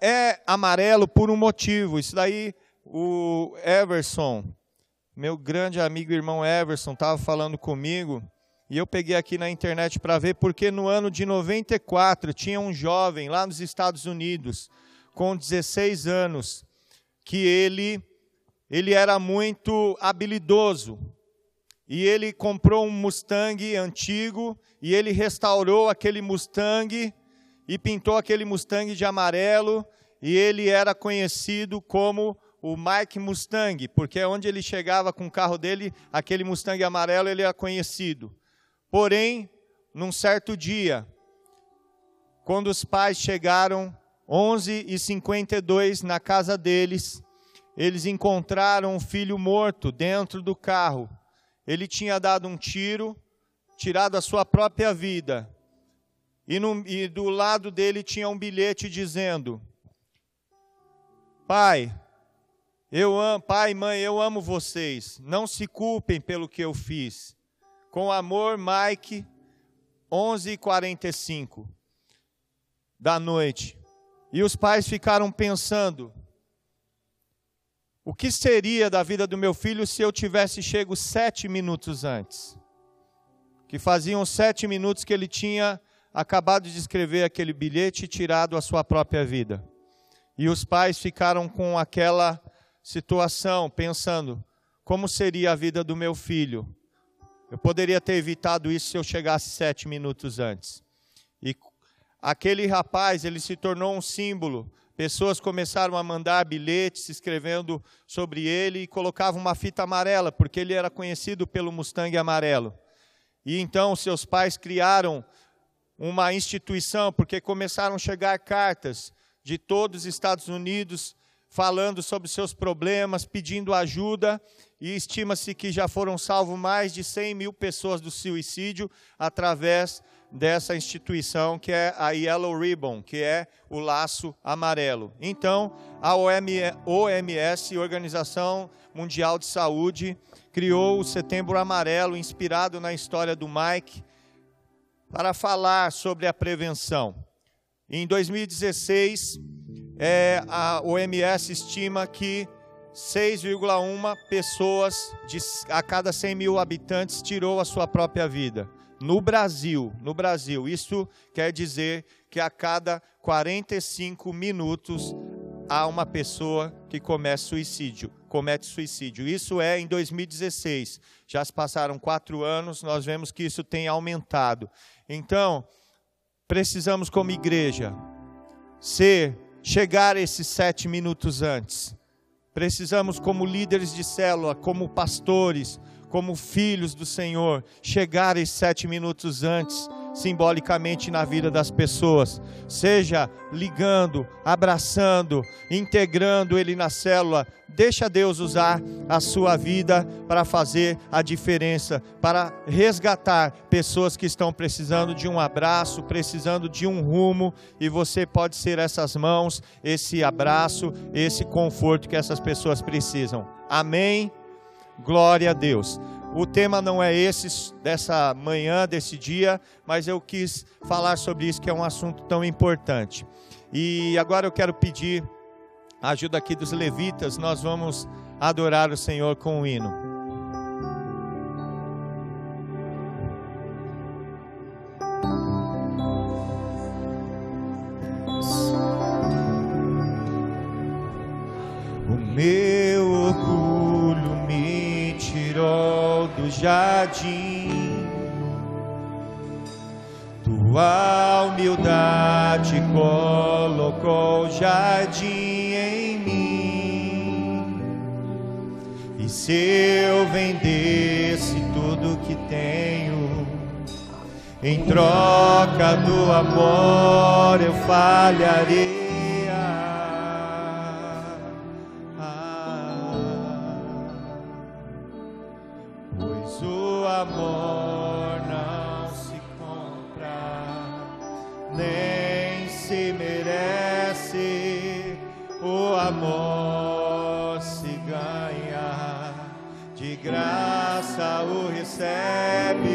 é amarelo por um motivo. Isso daí o Everson, meu grande amigo e irmão Everson, estava falando comigo. E eu peguei aqui na internet para ver, porque no ano de 94 tinha um jovem lá nos Estados Unidos, com 16 anos, que ele, ele era muito habilidoso. E ele comprou um Mustang antigo e ele restaurou aquele Mustang e pintou aquele Mustang de amarelo. E ele era conhecido como o Mike Mustang, porque onde ele chegava com o carro dele, aquele Mustang amarelo, ele era conhecido. Porém, num certo dia, quando os pais chegaram, 11 e 52 na casa deles, eles encontraram um filho morto dentro do carro. Ele tinha dado um tiro, tirado a sua própria vida. E, no, e do lado dele tinha um bilhete dizendo: Pai, eu amo, pai, mãe, eu amo vocês. Não se culpem pelo que eu fiz. Com amor, Mike, 11h45 da noite. E os pais ficaram pensando: o que seria da vida do meu filho se eu tivesse chego sete minutos antes? Que faziam sete minutos que ele tinha acabado de escrever aquele bilhete e tirado a sua própria vida. E os pais ficaram com aquela situação, pensando: como seria a vida do meu filho eu poderia ter evitado isso se eu chegasse sete minutos antes. E aquele rapaz, ele se tornou um símbolo. Pessoas começaram a mandar bilhetes escrevendo sobre ele e colocavam uma fita amarela, porque ele era conhecido pelo Mustang amarelo. E então seus pais criaram uma instituição, porque começaram a chegar cartas de todos os Estados Unidos falando sobre seus problemas, pedindo ajuda, e estima-se que já foram salvos mais de 100 mil pessoas do suicídio através dessa instituição que é a Yellow Ribbon, que é o laço amarelo. Então, a OMS, Organização Mundial de Saúde, criou o Setembro Amarelo, inspirado na história do Mike, para falar sobre a prevenção. Em 2016, é, a OMS estima que 6,1 pessoas de, a cada 100 mil habitantes tirou a sua própria vida. No Brasil, no Brasil, isso quer dizer que a cada 45 minutos há uma pessoa que comete suicídio, comete suicídio. Isso é em 2016. Já se passaram quatro anos, nós vemos que isso tem aumentado. Então, precisamos como igreja ser, chegar esses sete minutos antes Precisamos, como líderes de célula, como pastores, como filhos do Senhor, chegar esses sete minutos antes, simbolicamente na vida das pessoas, seja ligando, abraçando, integrando Ele na célula. Deixa Deus usar a sua vida para fazer a diferença, para resgatar pessoas que estão precisando de um abraço, precisando de um rumo, e você pode ser essas mãos, esse abraço, esse conforto que essas pessoas precisam. Amém. Glória a Deus. O tema não é esse dessa manhã, desse dia, mas eu quis falar sobre isso, que é um assunto tão importante. E agora eu quero pedir a ajuda aqui dos levitas, nós vamos adorar o Senhor com o um hino. O meu tirou do jardim. Tua humildade colocou jardim em mim. E se eu vendesse tudo que tenho, em troca do amor eu amor se ganha, de graça o recebe.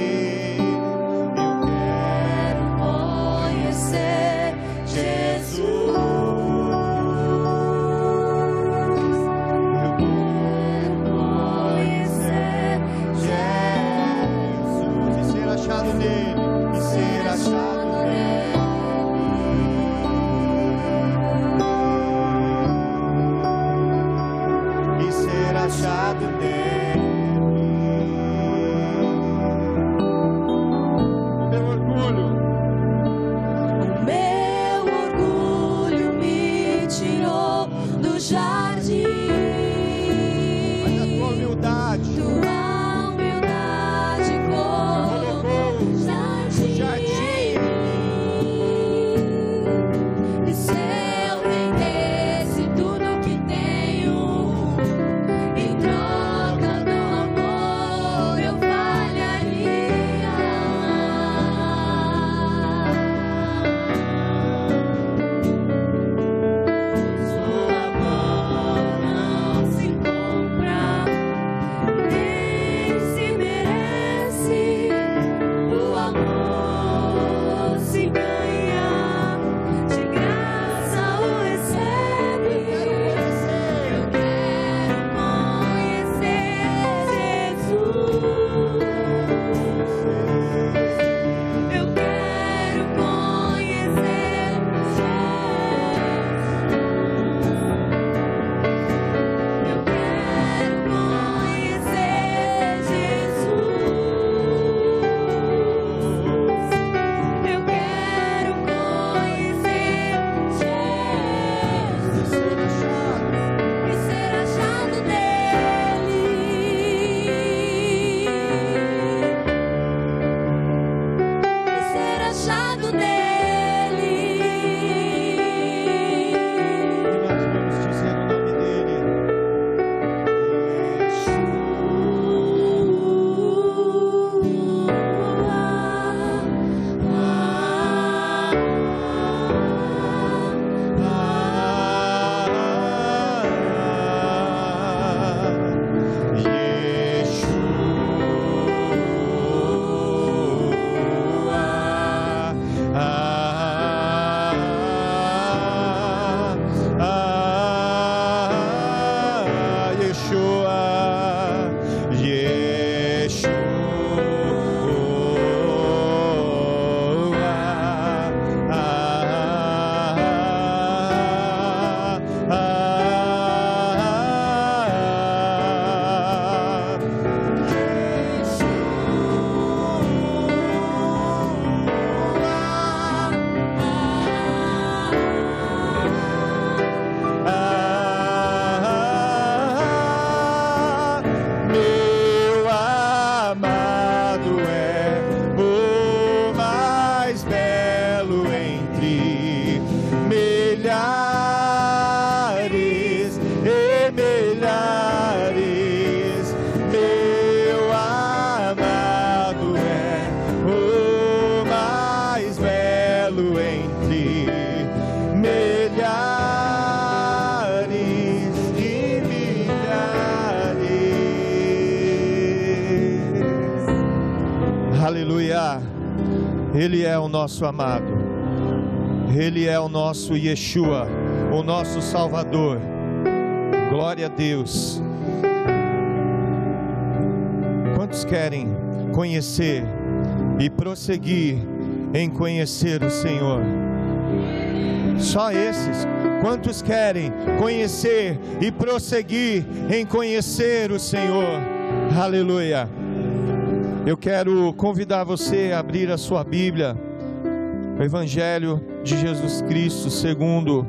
Falharia. Ele é o nosso amado, Ele é o nosso Yeshua, o nosso Salvador. Glória a Deus. Quantos querem conhecer e prosseguir em conhecer o Senhor? Só esses. Quantos querem conhecer e prosseguir em conhecer o Senhor? Aleluia. Eu quero convidar você a abrir a sua Bíblia, o Evangelho de Jesus Cristo, segundo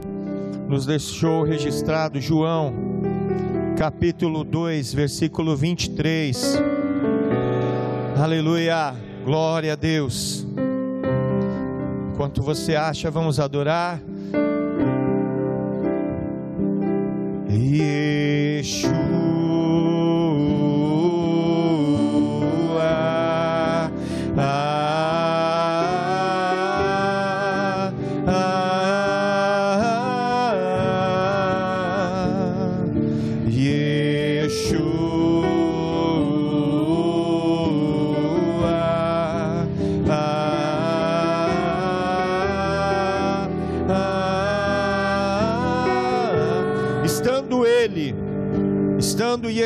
nos deixou registrado João, capítulo 2, versículo 23. Aleluia, glória a Deus. Enquanto você acha, vamos adorar. Yeshua.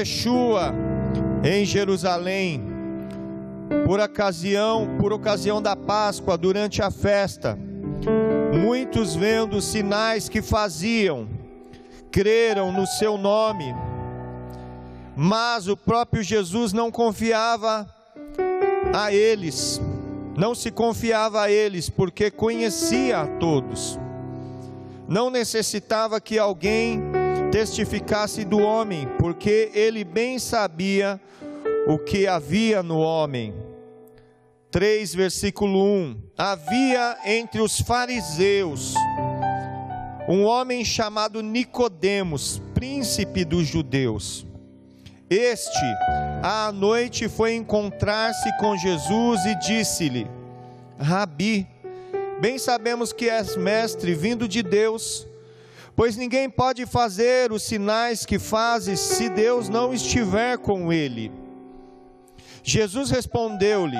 Yeshua em Jerusalém, por ocasião, por ocasião da Páscoa, durante a festa, muitos vendo os sinais que faziam, creram no seu nome, mas o próprio Jesus não confiava a eles, não se confiava a eles, porque conhecia a todos, não necessitava que alguém testificasse do homem, porque ele bem sabia o que havia no homem. 3, versículo 1: Havia entre os fariseus um homem chamado Nicodemos, príncipe dos judeus. Este, à noite, foi encontrar-se com Jesus e disse-lhe: Rabi, bem sabemos que és mestre vindo de Deus, pois ninguém pode fazer os sinais que fazes se Deus não estiver com ele. Jesus respondeu-lhe: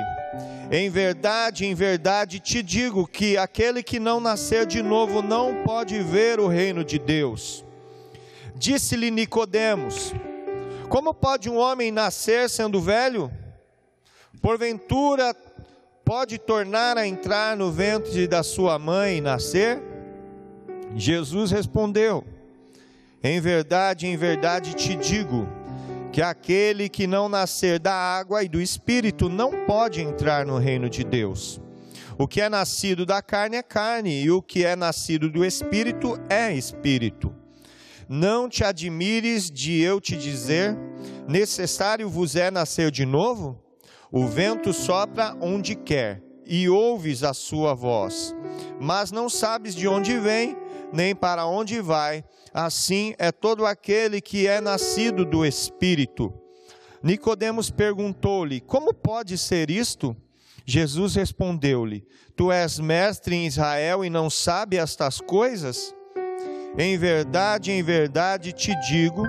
Em verdade, em verdade te digo que aquele que não nascer de novo não pode ver o reino de Deus. Disse-lhe Nicodemos: Como pode um homem nascer sendo velho? Porventura pode tornar a entrar no ventre da sua mãe e nascer? Jesus respondeu: Em verdade, em verdade te digo que aquele que não nascer da água e do espírito não pode entrar no reino de Deus. O que é nascido da carne é carne, e o que é nascido do espírito é espírito. Não te admires de eu te dizer: necessário vos é nascer de novo? O vento sopra onde quer, e ouves a sua voz, mas não sabes de onde vem, nem para onde vai assim é todo aquele que é nascido do Espírito. Nicodemos perguntou-lhe: Como pode ser isto? Jesus respondeu-lhe: Tu és mestre em Israel e não sabe estas coisas? Em verdade, em verdade te digo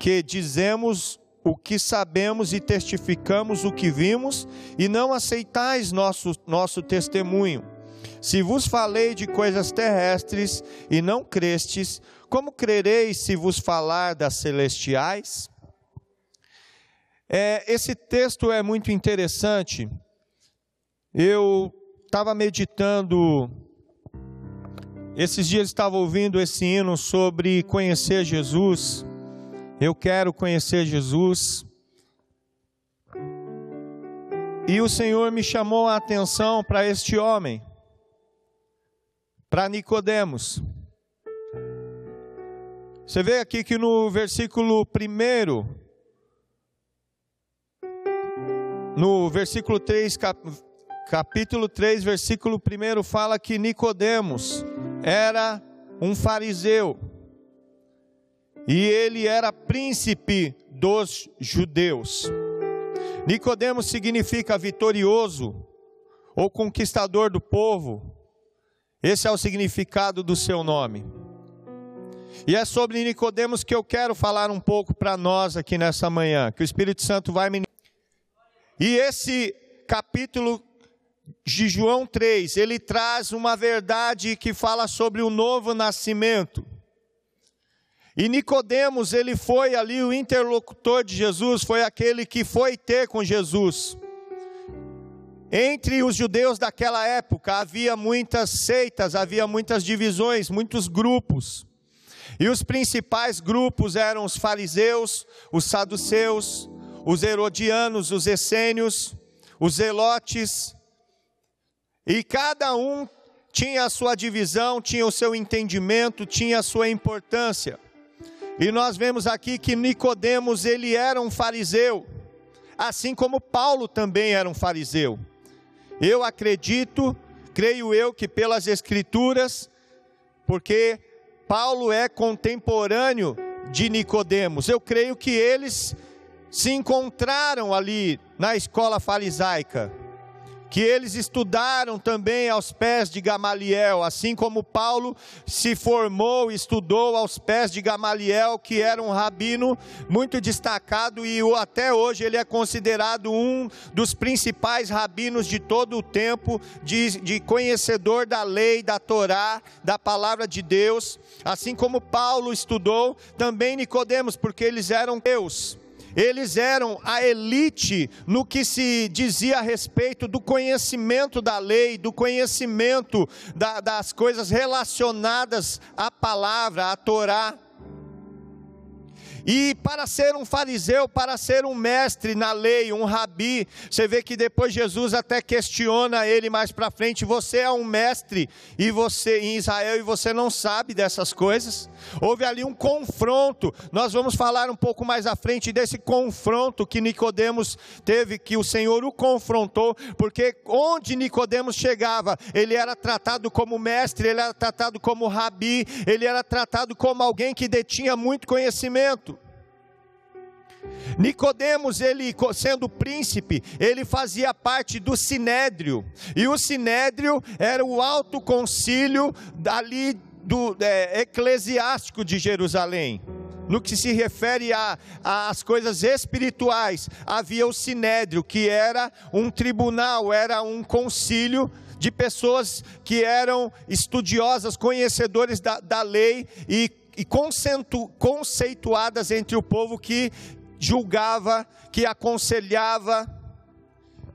que dizemos o que sabemos e testificamos o que vimos, e não aceitais nosso, nosso testemunho. Se vos falei de coisas terrestres e não crestes, como crereis se vos falar das celestiais? É, esse texto é muito interessante. Eu estava meditando, esses dias estava ouvindo esse hino sobre conhecer Jesus. Eu quero conhecer Jesus. E o Senhor me chamou a atenção para este homem, para Nicodemos. Você vê aqui que no versículo 1, no versículo 3, capítulo 3, versículo 1, fala que Nicodemos era um fariseu. E ele era príncipe dos judeus. Nicodemos significa vitorioso ou conquistador do povo. Esse é o significado do seu nome. E é sobre Nicodemos que eu quero falar um pouco para nós aqui nessa manhã, que o Espírito Santo vai me E esse capítulo de João 3, ele traz uma verdade que fala sobre o novo nascimento. E Nicodemos, ele foi ali o interlocutor de Jesus, foi aquele que foi ter com Jesus. Entre os judeus daquela época havia muitas seitas, havia muitas divisões, muitos grupos. E os principais grupos eram os fariseus, os saduceus, os herodianos, os essênios, os zelotes. E cada um tinha a sua divisão, tinha o seu entendimento, tinha a sua importância. E nós vemos aqui que Nicodemos, ele era um fariseu, assim como Paulo também era um fariseu. Eu acredito, creio eu que pelas escrituras, porque Paulo é contemporâneo de Nicodemos. Eu creio que eles se encontraram ali na escola farisaica que eles estudaram também aos pés de Gamaliel, assim como Paulo se formou, estudou aos pés de Gamaliel, que era um rabino muito destacado e até hoje ele é considerado um dos principais rabinos de todo o tempo, de, de conhecedor da lei, da Torá, da palavra de Deus, assim como Paulo estudou, também Nicodemos, porque eles eram Deus eles eram a elite no que se dizia a respeito do conhecimento da lei, do conhecimento da, das coisas relacionadas à palavra, à Torá. E para ser um fariseu, para ser um mestre na lei, um rabi, você vê que depois Jesus até questiona ele mais para frente: você é um mestre e você em Israel e você não sabe dessas coisas? Houve ali um confronto. Nós vamos falar um pouco mais à frente desse confronto que Nicodemos teve, que o Senhor o confrontou, porque onde Nicodemos chegava, ele era tratado como mestre, ele era tratado como rabi, ele era tratado como alguém que detinha muito conhecimento. Nicodemos, ele sendo príncipe, ele fazia parte do sinédrio, e o sinédrio era o alto concílio ali do é, eclesiástico de Jerusalém. No que se refere às coisas espirituais, havia o sinédrio, que era um tribunal, era um concílio de pessoas que eram estudiosas, conhecedores da, da lei e, e conceituadas entre o povo que julgava, que aconselhava.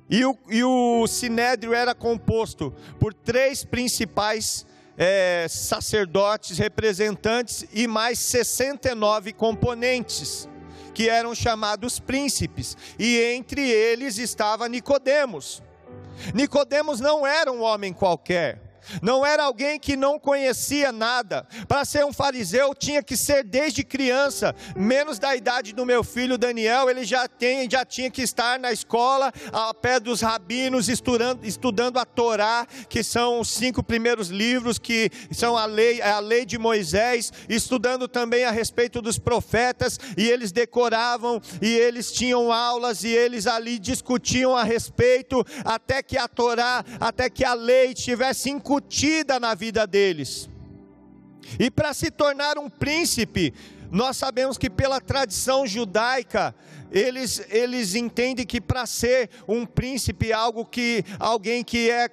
E o, e o sinédrio era composto por três principais é, sacerdotes, representantes e mais 69 componentes, que eram chamados príncipes, e entre eles estava Nicodemos. Nicodemos não era um homem qualquer. Não era alguém que não conhecia nada. Para ser um fariseu tinha que ser desde criança, menos da idade do meu filho Daniel, ele já tem, já tinha que estar na escola, ao pé dos rabinos, estudando, estudando a Torá, que são os cinco primeiros livros que são a lei, a lei de Moisés, estudando também a respeito dos profetas, e eles decoravam e eles tinham aulas e eles ali discutiam a respeito até que a Torá, até que a lei tivesse incutida na vida deles. E para se tornar um príncipe, nós sabemos que pela tradição judaica, eles, eles entendem que para ser um príncipe, algo que alguém que é,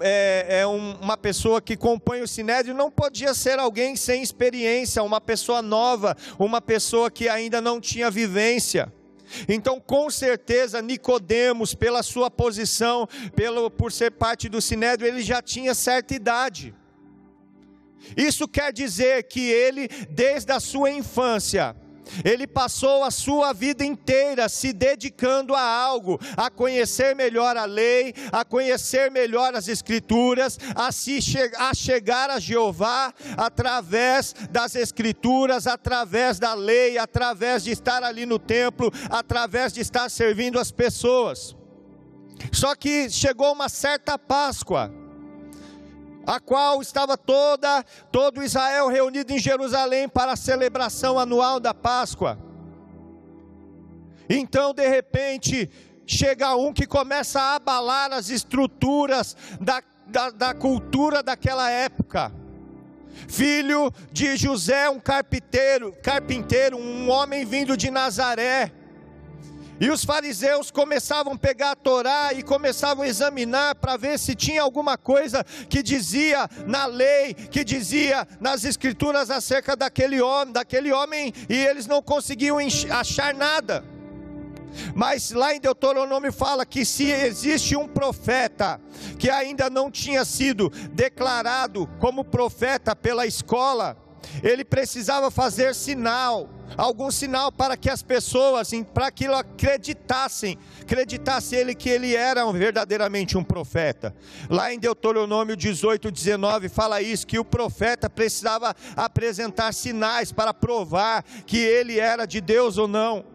é, é um, uma pessoa que compõe o sinédrio, não podia ser alguém sem experiência, uma pessoa nova, uma pessoa que ainda não tinha vivência. Então, com certeza, Nicodemos, pela sua posição, pelo, por ser parte do Sinédrio, ele já tinha certa idade. Isso quer dizer que ele, desde a sua infância, ele passou a sua vida inteira se dedicando a algo, a conhecer melhor a lei, a conhecer melhor as escrituras, a, se che a chegar a Jeová através das escrituras, através da lei, através de estar ali no templo, através de estar servindo as pessoas. Só que chegou uma certa Páscoa, a qual estava toda todo Israel reunido em Jerusalém para a celebração anual da Páscoa. Então, de repente, chega um que começa a abalar as estruturas da, da, da cultura daquela época. Filho de José, um carpinteiro, carpinteiro, um homem vindo de Nazaré e os fariseus começavam a pegar a Torá e começavam a examinar para ver se tinha alguma coisa que dizia na lei, que dizia nas escrituras acerca daquele homem, daquele homem, e eles não conseguiam achar nada. Mas lá em Deuteronômio fala que se existe um profeta que ainda não tinha sido declarado como profeta pela escola, ele precisava fazer sinal, algum sinal para que as pessoas, para que acreditassem, acreditasse ele que ele era verdadeiramente um profeta. Lá em Deuteronômio 18, 19 fala isso, que o profeta precisava apresentar sinais para provar que ele era de Deus ou não.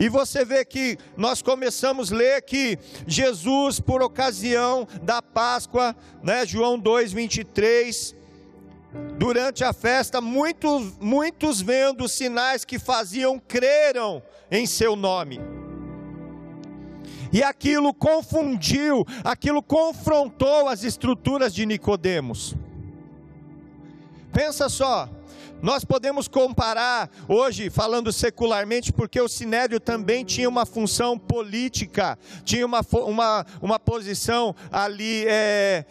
E você vê que nós começamos a ler que Jesus, por ocasião da Páscoa, né, João 2, 23, Durante a festa, muitos, muitos vendo os sinais que faziam, creram em seu nome. E aquilo confundiu, aquilo confrontou as estruturas de Nicodemos. Pensa só, nós podemos comparar hoje, falando secularmente, porque o Sinédrio também tinha uma função política, tinha uma, uma, uma posição ali, é,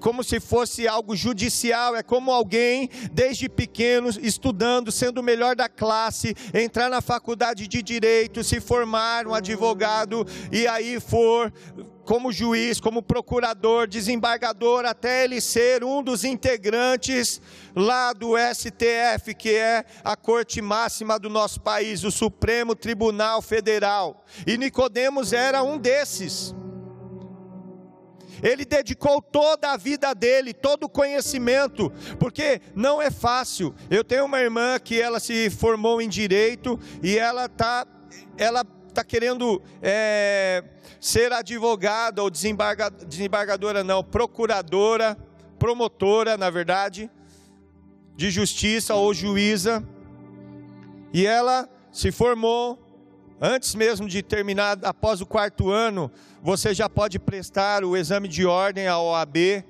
como se fosse algo judicial, é como alguém, desde pequeno, estudando, sendo o melhor da classe, entrar na faculdade de direito, se formar um advogado e aí for como juiz, como procurador, desembargador, até ele ser um dos integrantes lá do STF, que é a corte máxima do nosso país, o Supremo Tribunal Federal. E Nicodemos era um desses. Ele dedicou toda a vida dele, todo o conhecimento, porque não é fácil. Eu tenho uma irmã que ela se formou em direito e ela tá, ela está querendo é, ser advogada ou desembargadora, não, procuradora, promotora, na verdade, de justiça ou juíza. E ela se formou, antes mesmo de terminar, após o quarto ano, você já pode prestar o exame de ordem à OAB.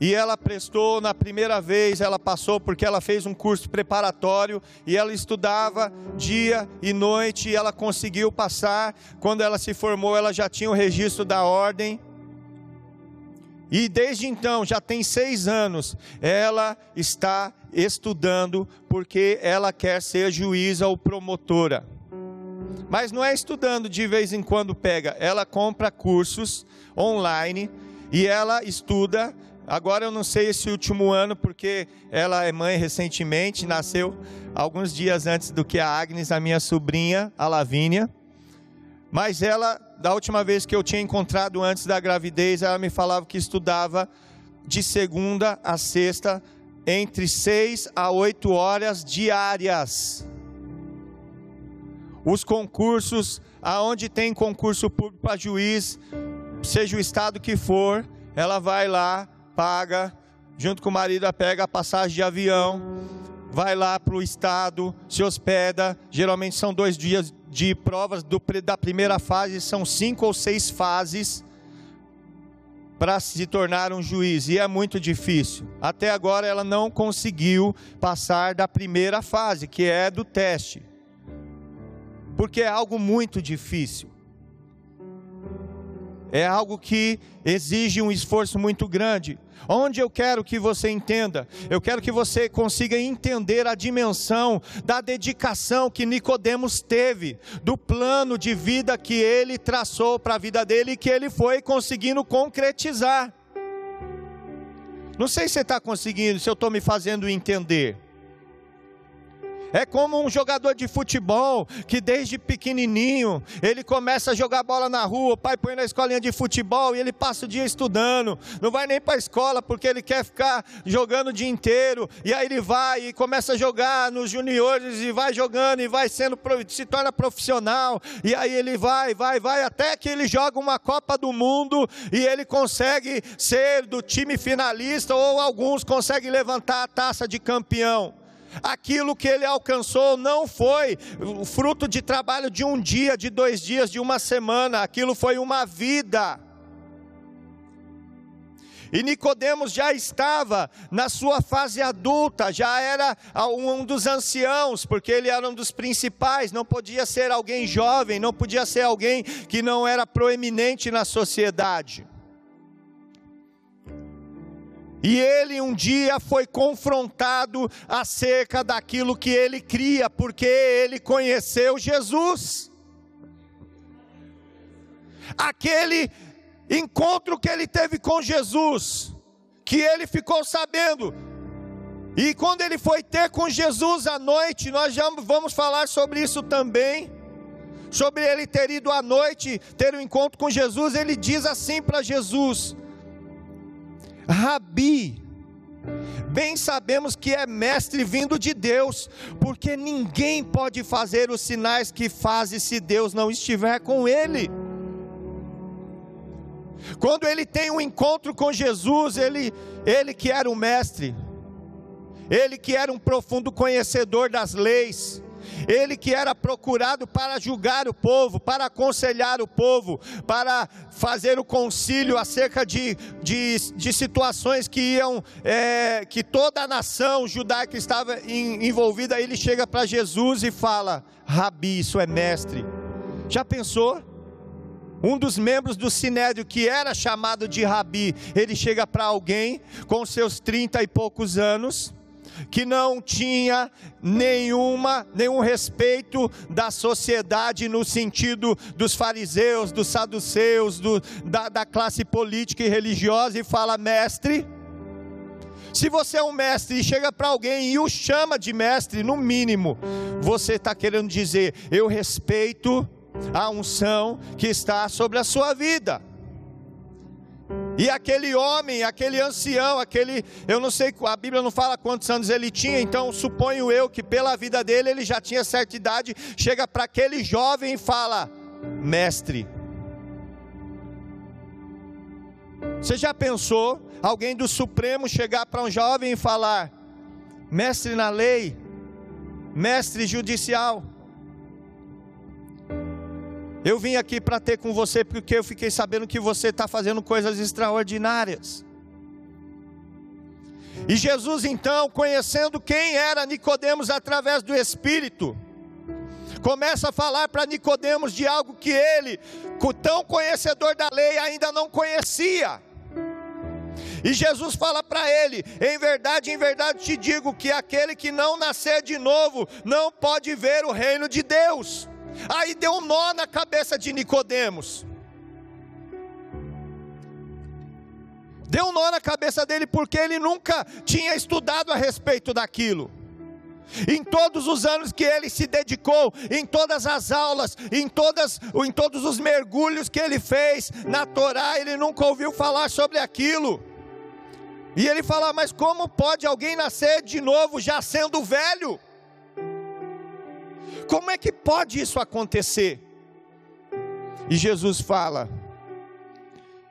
E ela prestou na primeira vez, ela passou porque ela fez um curso preparatório e ela estudava dia e noite e ela conseguiu passar. Quando ela se formou, ela já tinha o registro da ordem. E desde então, já tem seis anos, ela está estudando porque ela quer ser juíza ou promotora. Mas não é estudando de vez em quando pega, ela compra cursos online e ela estuda. Agora eu não sei esse último ano, porque ela é mãe recentemente, nasceu alguns dias antes do que a Agnes, a minha sobrinha, a Lavínia. Mas ela, da última vez que eu tinha encontrado antes da gravidez, ela me falava que estudava de segunda a sexta, entre seis a oito horas diárias os concursos, aonde tem concurso público para juiz, seja o estado que for, ela vai lá, paga, junto com o marido, pega a passagem de avião, vai lá para o estado, se hospeda. Geralmente são dois dias de provas do, da primeira fase, são cinco ou seis fases para se tornar um juiz, e é muito difícil. Até agora ela não conseguiu passar da primeira fase, que é do teste porque é algo muito difícil. É algo que exige um esforço muito grande. Onde eu quero que você entenda, eu quero que você consiga entender a dimensão da dedicação que Nicodemos teve, do plano de vida que ele traçou para a vida dele e que ele foi conseguindo concretizar. Não sei se você está conseguindo, se eu estou me fazendo entender. É como um jogador de futebol que desde pequenininho ele começa a jogar bola na rua, o pai põe na escolinha de futebol e ele passa o dia estudando, não vai nem para a escola porque ele quer ficar jogando o dia inteiro, e aí ele vai e começa a jogar nos juniores e vai jogando e vai sendo se torna profissional, e aí ele vai, vai, vai até que ele joga uma Copa do Mundo e ele consegue ser do time finalista ou alguns conseguem levantar a taça de campeão. Aquilo que ele alcançou não foi fruto de trabalho de um dia, de dois dias, de uma semana, aquilo foi uma vida. E Nicodemos já estava na sua fase adulta, já era um dos anciãos, porque ele era um dos principais, não podia ser alguém jovem, não podia ser alguém que não era proeminente na sociedade. E ele um dia foi confrontado acerca daquilo que ele cria, porque ele conheceu Jesus. Aquele encontro que ele teve com Jesus, que ele ficou sabendo. E quando ele foi ter com Jesus à noite, nós já vamos falar sobre isso também. Sobre ele ter ido à noite ter um encontro com Jesus, ele diz assim para Jesus: Rabi, bem sabemos que é mestre vindo de Deus, porque ninguém pode fazer os sinais que faz se Deus não estiver com ele. Quando ele tem um encontro com Jesus, ele, ele que era o mestre, ele que era um profundo conhecedor das leis, ele que era procurado para julgar o povo, para aconselhar o povo, para fazer o concílio acerca de, de, de situações que iam, é, que toda a nação judaica estava em, envolvida, ele chega para Jesus e fala: Rabi, isso é mestre. Já pensou? Um dos membros do sinédrio, que era chamado de Rabi, ele chega para alguém com seus trinta e poucos anos, que não tinha nenhuma, nenhum respeito da sociedade no sentido dos fariseus, dos saduceus, do, da, da classe política e religiosa, e fala: mestre. Se você é um mestre e chega para alguém e o chama de mestre, no mínimo, você está querendo dizer: eu respeito a unção que está sobre a sua vida. E aquele homem, aquele ancião, aquele, eu não sei, a Bíblia não fala quantos anos ele tinha, então suponho eu que pela vida dele ele já tinha certa idade, chega para aquele jovem e fala: Mestre. Você já pensou alguém do Supremo chegar para um jovem e falar: Mestre na lei, mestre judicial? Eu vim aqui para ter com você porque eu fiquei sabendo que você está fazendo coisas extraordinárias. E Jesus então, conhecendo quem era Nicodemos através do Espírito, começa a falar para Nicodemos de algo que ele, tão conhecedor da lei, ainda não conhecia. E Jesus fala para ele: Em verdade, em verdade te digo que aquele que não nascer de novo não pode ver o reino de Deus. Aí deu um nó na cabeça de Nicodemos. Deu um nó na cabeça dele porque ele nunca tinha estudado a respeito daquilo. Em todos os anos que ele se dedicou, em todas as aulas, em, todas, em todos os mergulhos que ele fez na Torá, ele nunca ouviu falar sobre aquilo. E ele fala: Mas como pode alguém nascer de novo já sendo velho? Como é que pode isso acontecer? E Jesus fala: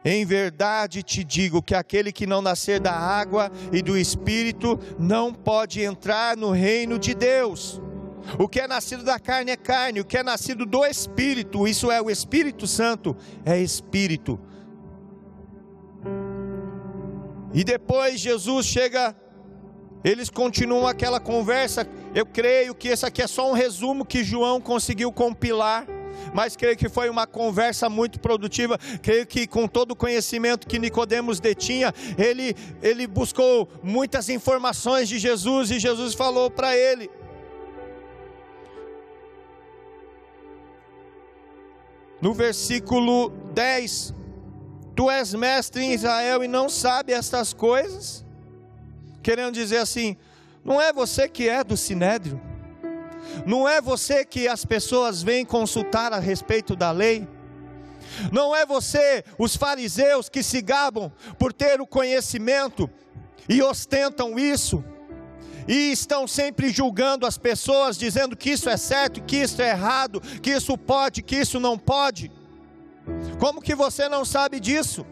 Em verdade te digo que aquele que não nascer da água e do espírito não pode entrar no reino de Deus. O que é nascido da carne é carne, o que é nascido do espírito, isso é o Espírito Santo, é espírito. E depois Jesus chega eles continuam aquela conversa. Eu creio que esse aqui é só um resumo que João conseguiu compilar, mas creio que foi uma conversa muito produtiva. Creio que com todo o conhecimento que Nicodemos detinha, ele ele buscou muitas informações de Jesus e Jesus falou para ele: No versículo 10, Tu és mestre em Israel e não sabe estas coisas? Querendo dizer assim: não é você que é do sinédrio, não é você que as pessoas vêm consultar a respeito da lei, não é você, os fariseus que se gabam por ter o conhecimento e ostentam isso, e estão sempre julgando as pessoas, dizendo que isso é certo, que isso é errado, que isso pode, que isso não pode. Como que você não sabe disso?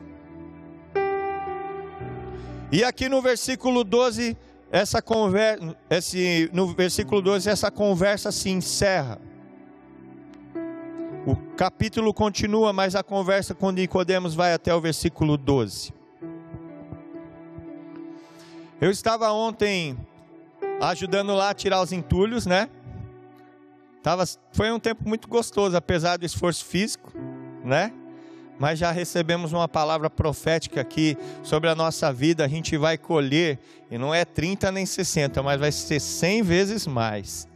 E aqui no versículo 12, essa conversa, esse, no versículo 12, essa conversa se encerra. O capítulo continua, mas a conversa com Nicodemos vai até o versículo 12. Eu estava ontem ajudando lá a tirar os entulhos, né? Tava, foi um tempo muito gostoso, apesar do esforço físico, né? Mas já recebemos uma palavra profética aqui sobre a nossa vida, a gente vai colher, e não é 30 nem 60, mas vai ser 100 vezes mais.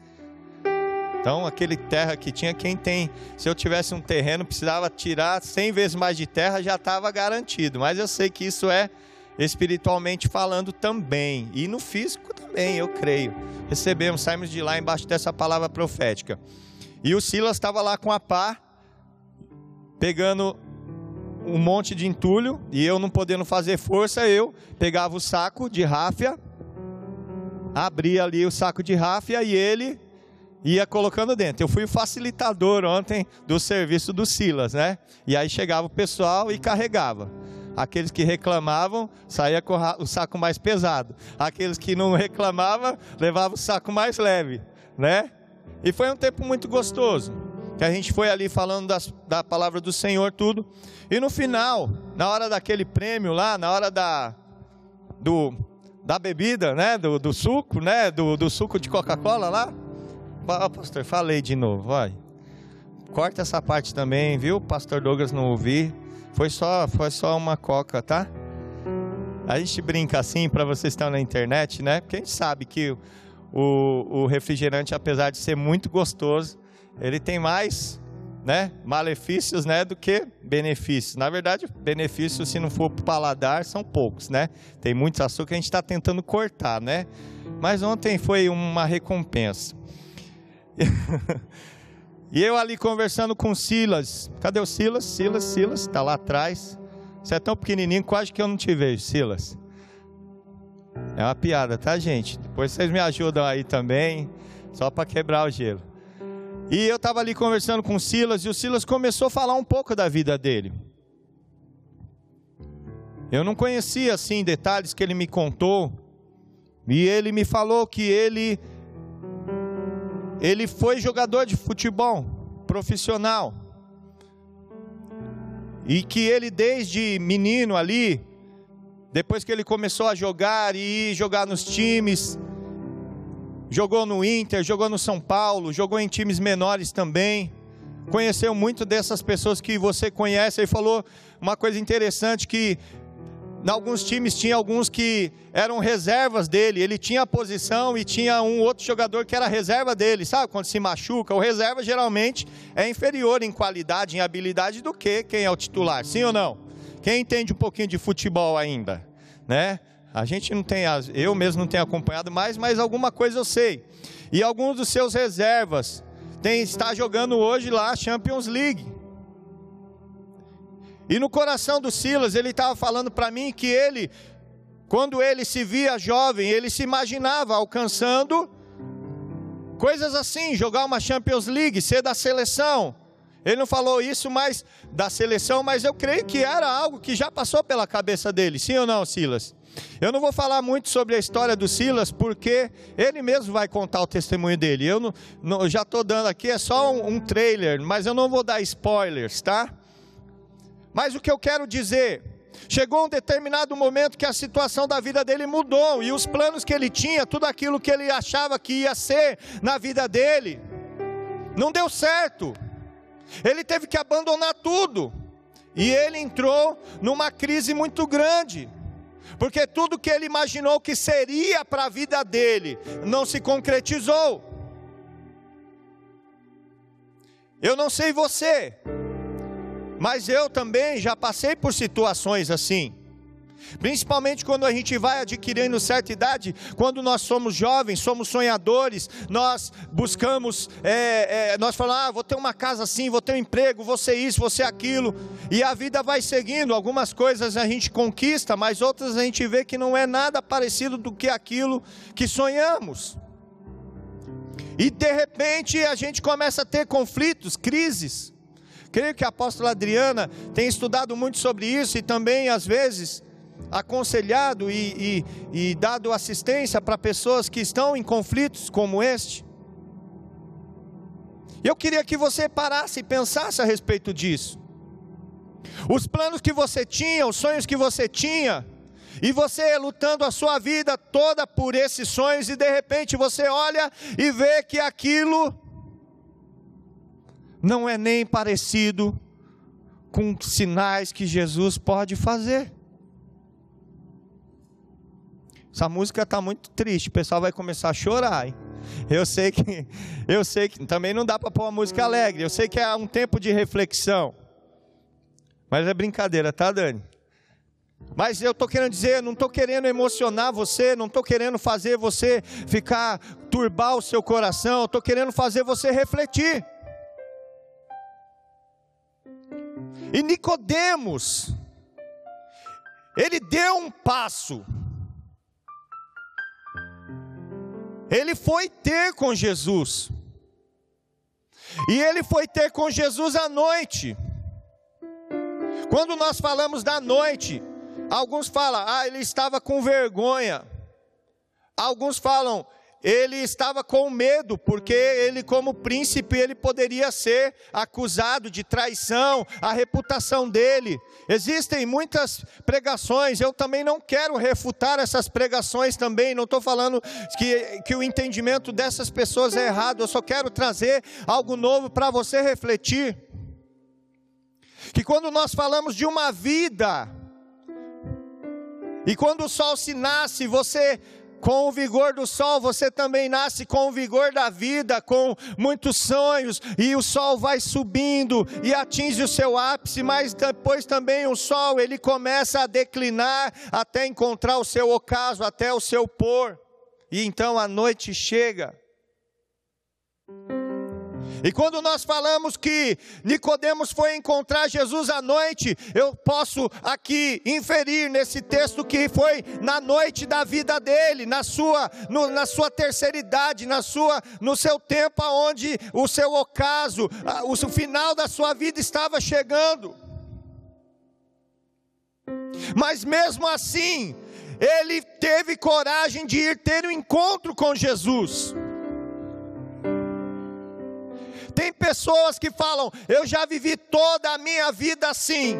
Então, aquele terra que tinha, quem tem, se eu tivesse um terreno, precisava tirar 100 vezes mais de terra, já estava garantido. Mas eu sei que isso é espiritualmente falando também, e no físico também, eu creio. Recebemos, saímos de lá embaixo dessa palavra profética. E o Silas estava lá com a pá, pegando um monte de entulho e eu não podendo fazer força, eu pegava o saco de ráfia, abria ali o saco de ráfia e ele ia colocando dentro. Eu fui o facilitador ontem do serviço do Silas, né? E aí chegava o pessoal e carregava. Aqueles que reclamavam, saía com o saco mais pesado. Aqueles que não reclamavam, levavam o saco mais leve, né? E foi um tempo muito gostoso que a gente foi ali falando das, da palavra do Senhor, tudo. E no final, na hora daquele prêmio lá, na hora da, do, da bebida, né? Do, do suco, né? Do, do suco de Coca-Cola lá. Pastor, falei de novo, vai. Corta essa parte também, viu? Pastor Douglas não ouvir. Foi só, foi só uma coca, tá? A gente brinca assim para vocês que estão na internet, né? Porque a gente sabe que o, o refrigerante, apesar de ser muito gostoso, ele tem mais né, malefícios né, do que benefícios. Na verdade, benefícios, se não for para o paladar, são poucos. Né? Tem muitos açúcar que a gente está tentando cortar. Né? Mas ontem foi uma recompensa. e eu ali conversando com Silas. Cadê o Silas? Silas, Silas, está lá atrás. Você é tão pequenininho, quase que eu não te vejo, Silas. É uma piada, tá, gente? Depois vocês me ajudam aí também, só para quebrar o gelo. E eu estava ali conversando com o Silas, e o Silas começou a falar um pouco da vida dele. Eu não conhecia assim detalhes que ele me contou, e ele me falou que ele ele foi jogador de futebol profissional. E que ele desde menino ali, depois que ele começou a jogar e jogar nos times, jogou no Inter, jogou no São Paulo, jogou em times menores também. Conheceu muito dessas pessoas que você conhece e falou uma coisa interessante que em alguns times tinha alguns que eram reservas dele, ele tinha a posição e tinha um outro jogador que era reserva dele, sabe? Quando se machuca, o reserva geralmente é inferior em qualidade, em habilidade do que quem é o titular, sim ou não? Quem entende um pouquinho de futebol ainda, né? A gente não tem, eu mesmo não tenho acompanhado mais, mas alguma coisa eu sei. E alguns dos seus reservas tem, está jogando hoje lá a Champions League. E no coração do Silas, ele estava falando para mim que ele, quando ele se via jovem, ele se imaginava alcançando coisas assim, jogar uma Champions League, ser da seleção. Ele não falou isso mais da seleção, mas eu creio que era algo que já passou pela cabeça dele, sim ou não, Silas? Eu não vou falar muito sobre a história do Silas, porque ele mesmo vai contar o testemunho dele. Eu não, não, já estou dando aqui, é só um, um trailer, mas eu não vou dar spoilers, tá? Mas o que eu quero dizer, chegou um determinado momento que a situação da vida dele mudou, e os planos que ele tinha, tudo aquilo que ele achava que ia ser na vida dele, não deu certo. Ele teve que abandonar tudo. E ele entrou numa crise muito grande. Porque tudo que ele imaginou que seria para a vida dele não se concretizou. Eu não sei você, mas eu também já passei por situações assim. Principalmente quando a gente vai adquirindo certa idade, quando nós somos jovens, somos sonhadores, nós buscamos, é, é, nós falamos, ah, vou ter uma casa assim, vou ter um emprego, vou ser isso, vou ser aquilo, e a vida vai seguindo. Algumas coisas a gente conquista, mas outras a gente vê que não é nada parecido do que aquilo que sonhamos. E de repente a gente começa a ter conflitos, crises. Creio que a apóstola Adriana tem estudado muito sobre isso e também, às vezes, aconselhado e, e, e dado assistência para pessoas que estão em conflitos como este. Eu queria que você parasse e pensasse a respeito disso. Os planos que você tinha, os sonhos que você tinha, e você lutando a sua vida toda por esses sonhos, e de repente você olha e vê que aquilo não é nem parecido com sinais que Jesus pode fazer. Essa música está muito triste, o pessoal vai começar a chorar. Hein? Eu sei que, eu sei que também não dá para pôr uma música alegre. Eu sei que é um tempo de reflexão. Mas é brincadeira, tá, Dani? Mas eu estou querendo dizer, não estou querendo emocionar você, não estou querendo fazer você ficar turbar o seu coração, estou querendo fazer você refletir. E Nicodemos, ele deu um passo ele foi ter com Jesus. E ele foi ter com Jesus à noite. Quando nós falamos da noite, alguns falam, ah, ele estava com vergonha. Alguns falam, ele estava com medo, porque ele, como príncipe, ele poderia ser acusado de traição, a reputação dele. Existem muitas pregações, eu também não quero refutar essas pregações também, não estou falando que, que o entendimento dessas pessoas é errado, eu só quero trazer algo novo para você refletir. Que quando nós falamos de uma vida, E quando o sol se nasce, você com o vigor do sol, você também nasce com o vigor da vida, com muitos sonhos, e o sol vai subindo e atinge o seu ápice, mas depois também o sol ele começa a declinar até encontrar o seu ocaso, até o seu pôr. E então a noite chega. E quando nós falamos que Nicodemos foi encontrar Jesus à noite, eu posso aqui inferir nesse texto que foi na noite da vida dele, na sua, no, na sua terceira idade, na sua, no seu tempo onde o seu ocaso, o final da sua vida estava chegando. Mas mesmo assim, ele teve coragem de ir ter um encontro com Jesus. Pessoas que falam: Eu já vivi toda a minha vida assim,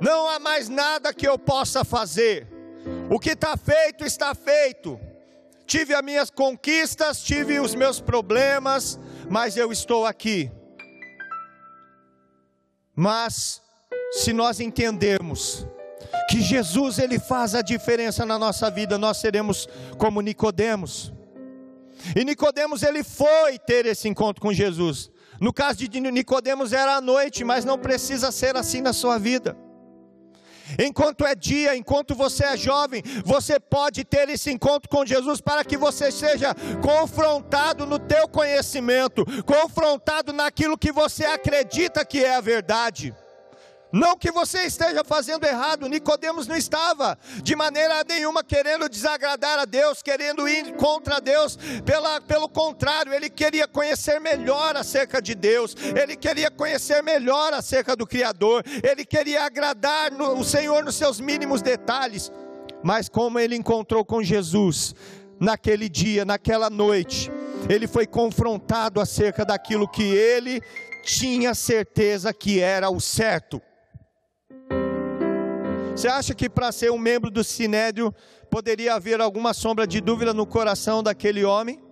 não há mais nada que eu possa fazer, o que está feito, está feito. Tive as minhas conquistas, tive os meus problemas, mas eu estou aqui. Mas, se nós entendermos que Jesus ele faz a diferença na nossa vida, nós seremos como Nicodemos. E Nicodemos ele foi ter esse encontro com Jesus. No caso de Nicodemos era à noite, mas não precisa ser assim na sua vida. Enquanto é dia, enquanto você é jovem, você pode ter esse encontro com Jesus para que você seja confrontado no teu conhecimento, confrontado naquilo que você acredita que é a verdade. Não que você esteja fazendo errado, Nicodemos não estava de maneira nenhuma querendo desagradar a Deus, querendo ir contra Deus, pela, pelo contrário, ele queria conhecer melhor acerca de Deus, ele queria conhecer melhor acerca do Criador, ele queria agradar no, o Senhor nos seus mínimos detalhes. Mas como ele encontrou com Jesus naquele dia, naquela noite, ele foi confrontado acerca daquilo que ele tinha certeza que era o certo. Você acha que para ser um membro do Sinédrio poderia haver alguma sombra de dúvida no coração daquele homem?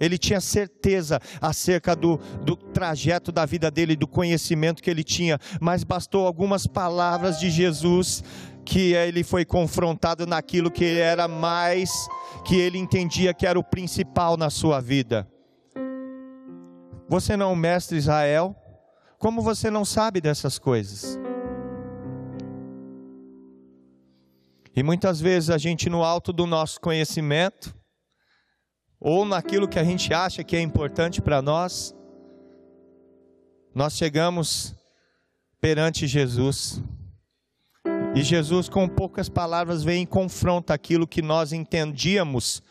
Ele tinha certeza acerca do, do trajeto da vida dele, do conhecimento que ele tinha, mas bastou algumas palavras de Jesus que ele foi confrontado naquilo que era mais, que ele entendia que era o principal na sua vida. Você não é um mestre Israel? Como você não sabe dessas coisas? E muitas vezes a gente, no alto do nosso conhecimento, ou naquilo que a gente acha que é importante para nós, nós chegamos perante Jesus. E Jesus, com poucas palavras, vem e confronta aquilo que nós entendíamos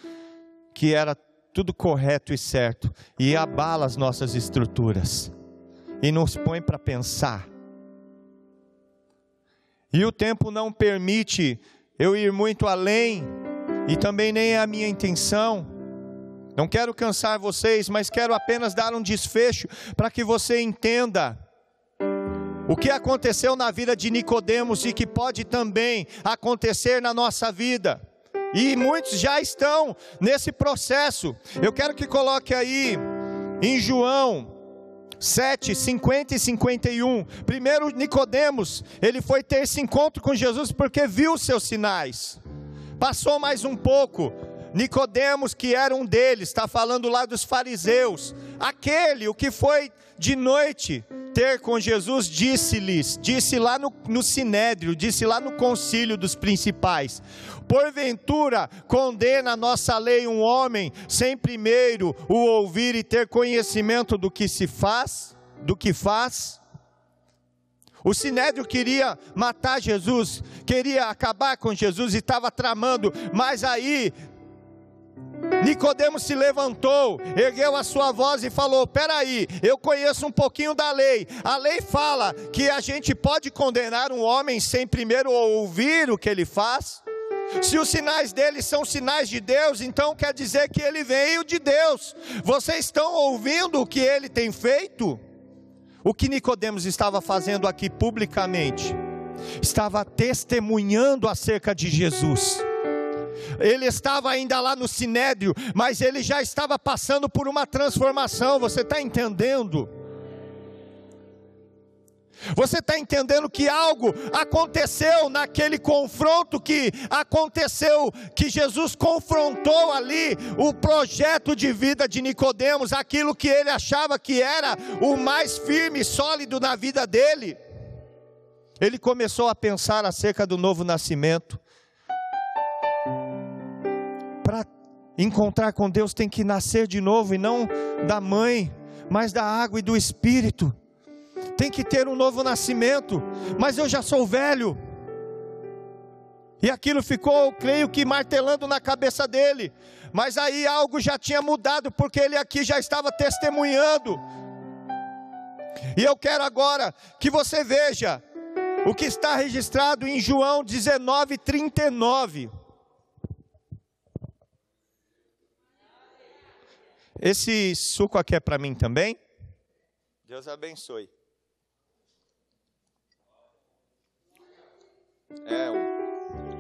que era tudo correto e certo, e abala as nossas estruturas, e nos põe para pensar. E o tempo não permite eu ir muito além, e também nem é a minha intenção. Não quero cansar vocês, mas quero apenas dar um desfecho para que você entenda o que aconteceu na vida de Nicodemos e que pode também acontecer na nossa vida. E muitos já estão nesse processo. Eu quero que coloque aí em João 7, 50 e 51. Primeiro Nicodemos, ele foi ter esse encontro com Jesus porque viu os seus sinais. Passou mais um pouco. Nicodemos, que era um deles, está falando lá dos fariseus. Aquele, o que foi de noite ter com Jesus, disse-lhes, disse lá no, no Sinédrio, disse lá no concílio dos principais: Porventura condena a nossa lei um homem sem primeiro o ouvir e ter conhecimento do que se faz, do que faz? O sinédrio queria matar Jesus, queria acabar com Jesus e estava tramando, mas aí Nicodemos se levantou, ergueu a sua voz e falou: "Peraí, eu conheço um pouquinho da lei. A lei fala que a gente pode condenar um homem sem primeiro ouvir o que ele faz?" Se os sinais dele são sinais de Deus, então quer dizer que ele veio de Deus. Vocês estão ouvindo o que ele tem feito? O que Nicodemos estava fazendo aqui publicamente? Estava testemunhando acerca de Jesus. Ele estava ainda lá no sinédrio, mas ele já estava passando por uma transformação, você está entendendo? Você está entendendo que algo aconteceu naquele confronto que aconteceu, que Jesus confrontou ali o projeto de vida de Nicodemos, aquilo que ele achava que era o mais firme e sólido na vida dele. Ele começou a pensar acerca do novo nascimento. Encontrar com Deus tem que nascer de novo e não da mãe, mas da água e do espírito tem que ter um novo nascimento, mas eu já sou velho. E aquilo ficou, creio que, martelando na cabeça dele. Mas aí algo já tinha mudado, porque ele aqui já estava testemunhando. E eu quero agora que você veja o que está registrado em João 19, 39. Esse suco aqui é para mim também? Deus abençoe. É,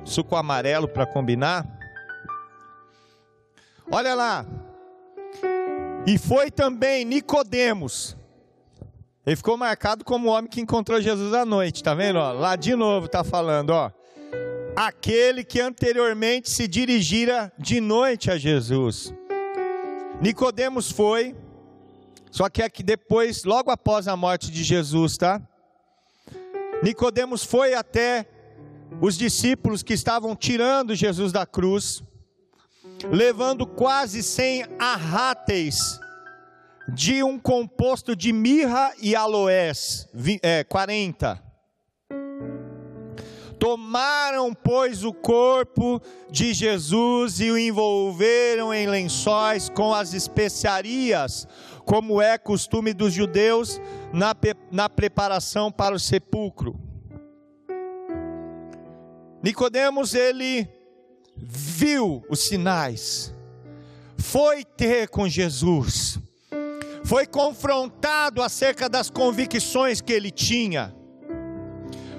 o suco amarelo para combinar. Olha lá. E foi também Nicodemos. Ele ficou marcado como o homem que encontrou Jesus à noite, tá vendo? Ó, lá de novo tá falando, ó. Aquele que anteriormente se dirigira de noite a Jesus. Nicodemos foi, só que é que depois, logo após a morte de Jesus, tá? Nicodemos foi até os discípulos que estavam tirando Jesus da cruz, levando quase 100 arráteis de um composto de mirra e aloés, é, 40. Tomaram, pois, o corpo de Jesus e o envolveram em lençóis com as especiarias, como é costume dos judeus na, na preparação para o sepulcro. Nicodemos ele viu os sinais, foi ter com Jesus, foi confrontado acerca das convicções que ele tinha.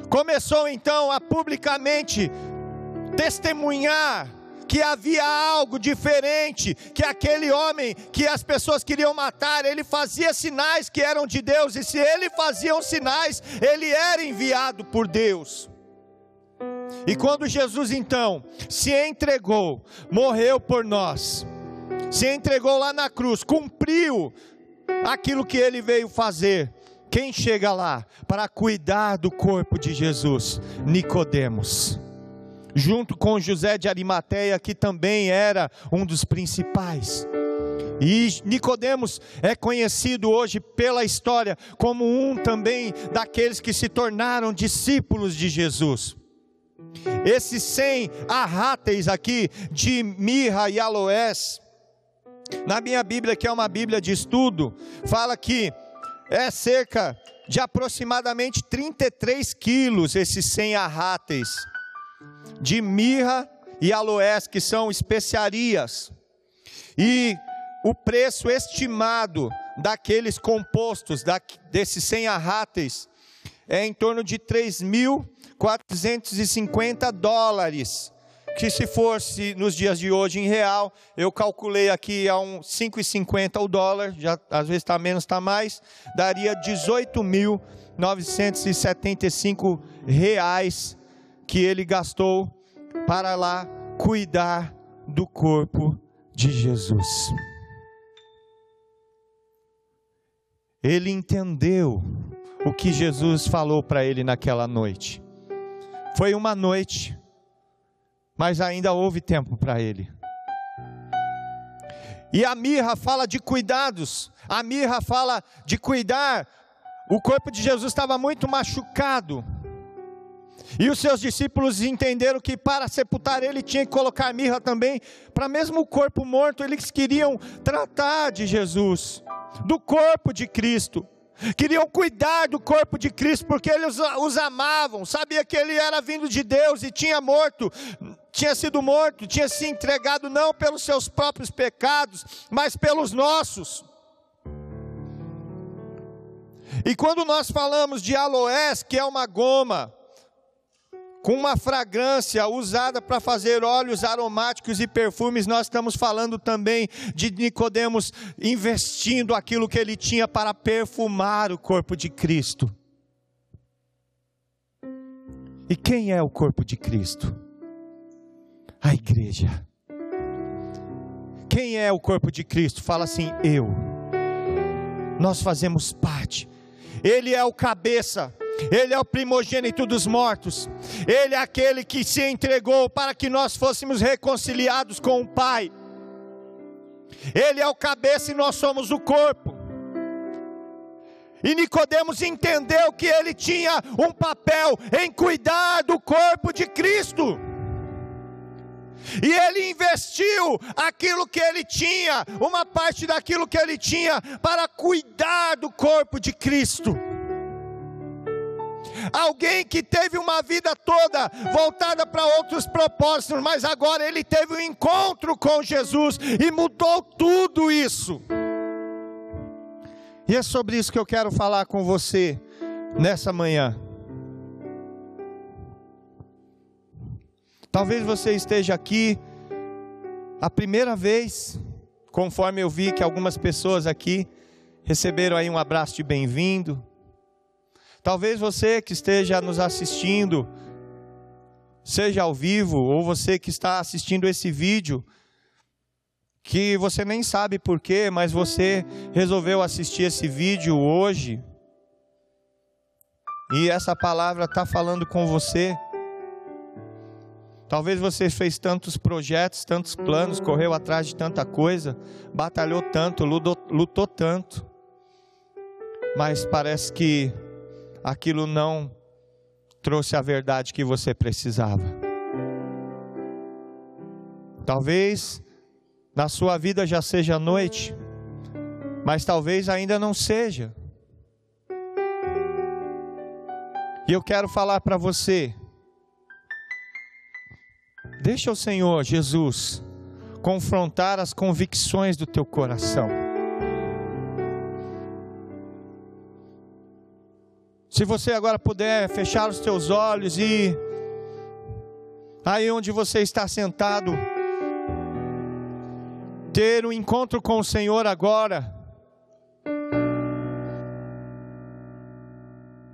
Começou então a publicamente testemunhar que havia algo diferente, que aquele homem que as pessoas queriam matar, ele fazia sinais que eram de Deus, e se ele fazia os sinais, ele era enviado por Deus. E quando Jesus então se entregou, morreu por nós, se entregou lá na cruz, cumpriu aquilo que ele veio fazer. Quem chega lá para cuidar do corpo de Jesus? Nicodemos. Junto com José de Arimateia, que também era um dos principais. E Nicodemos é conhecido hoje pela história como um também daqueles que se tornaram discípulos de Jesus. Esses 100 arráteis aqui de mirra e aloés, na minha Bíblia, que é uma Bíblia de estudo, fala que é cerca de aproximadamente 33 quilos esses 100 arráteis de mirra e aloés, que são especiarias. E o preço estimado daqueles compostos, desses 100 arráteis, é em torno de 3 mil 450 dólares. Que se fosse nos dias de hoje em real, eu calculei aqui a um 5,50 o dólar, já às vezes está menos, está mais, daria 18.975 reais que ele gastou para lá cuidar do corpo de Jesus. Ele entendeu o que Jesus falou para ele naquela noite. Foi uma noite, mas ainda houve tempo para ele. E a mirra fala de cuidados, a mirra fala de cuidar. O corpo de Jesus estava muito machucado. E os seus discípulos entenderam que para sepultar ele tinha que colocar mirra também, para mesmo o corpo morto, eles queriam tratar de Jesus, do corpo de Cristo queriam cuidar do corpo de Cristo, porque eles os amavam, sabia que ele era vindo de Deus e tinha morto, tinha sido morto, tinha se entregado não pelos seus próprios pecados, mas pelos nossos. E quando nós falamos de aloés, que é uma goma, com uma fragrância usada para fazer óleos aromáticos e perfumes, nós estamos falando também de Nicodemos investindo aquilo que ele tinha para perfumar o corpo de Cristo. E quem é o corpo de Cristo? A igreja. Quem é o corpo de Cristo? Fala assim: eu. Nós fazemos parte. Ele é o cabeça. Ele é o primogênito dos mortos. Ele é aquele que se entregou para que nós fôssemos reconciliados com o Pai. Ele é o cabeça e nós somos o corpo. E Nicodemos entendeu que ele tinha um papel em cuidar do corpo de Cristo. E ele investiu aquilo que ele tinha, uma parte daquilo que ele tinha, para cuidar do corpo de Cristo. Alguém que teve uma vida toda voltada para outros propósitos, mas agora ele teve um encontro com Jesus e mudou tudo isso. E é sobre isso que eu quero falar com você nessa manhã. Talvez você esteja aqui a primeira vez, conforme eu vi que algumas pessoas aqui receberam aí um abraço de bem-vindo. Talvez você que esteja nos assistindo, seja ao vivo, ou você que está assistindo esse vídeo, que você nem sabe porquê, mas você resolveu assistir esse vídeo hoje, e essa palavra está falando com você. Talvez você fez tantos projetos, tantos planos, correu atrás de tanta coisa, batalhou tanto, lutou, lutou tanto, mas parece que aquilo não trouxe a verdade que você precisava. Talvez na sua vida já seja noite, mas talvez ainda não seja. E eu quero falar para você, deixa o Senhor Jesus confrontar as convicções do teu coração. Se você agora puder fechar os teus olhos e aí onde você está sentado, ter um encontro com o Senhor agora.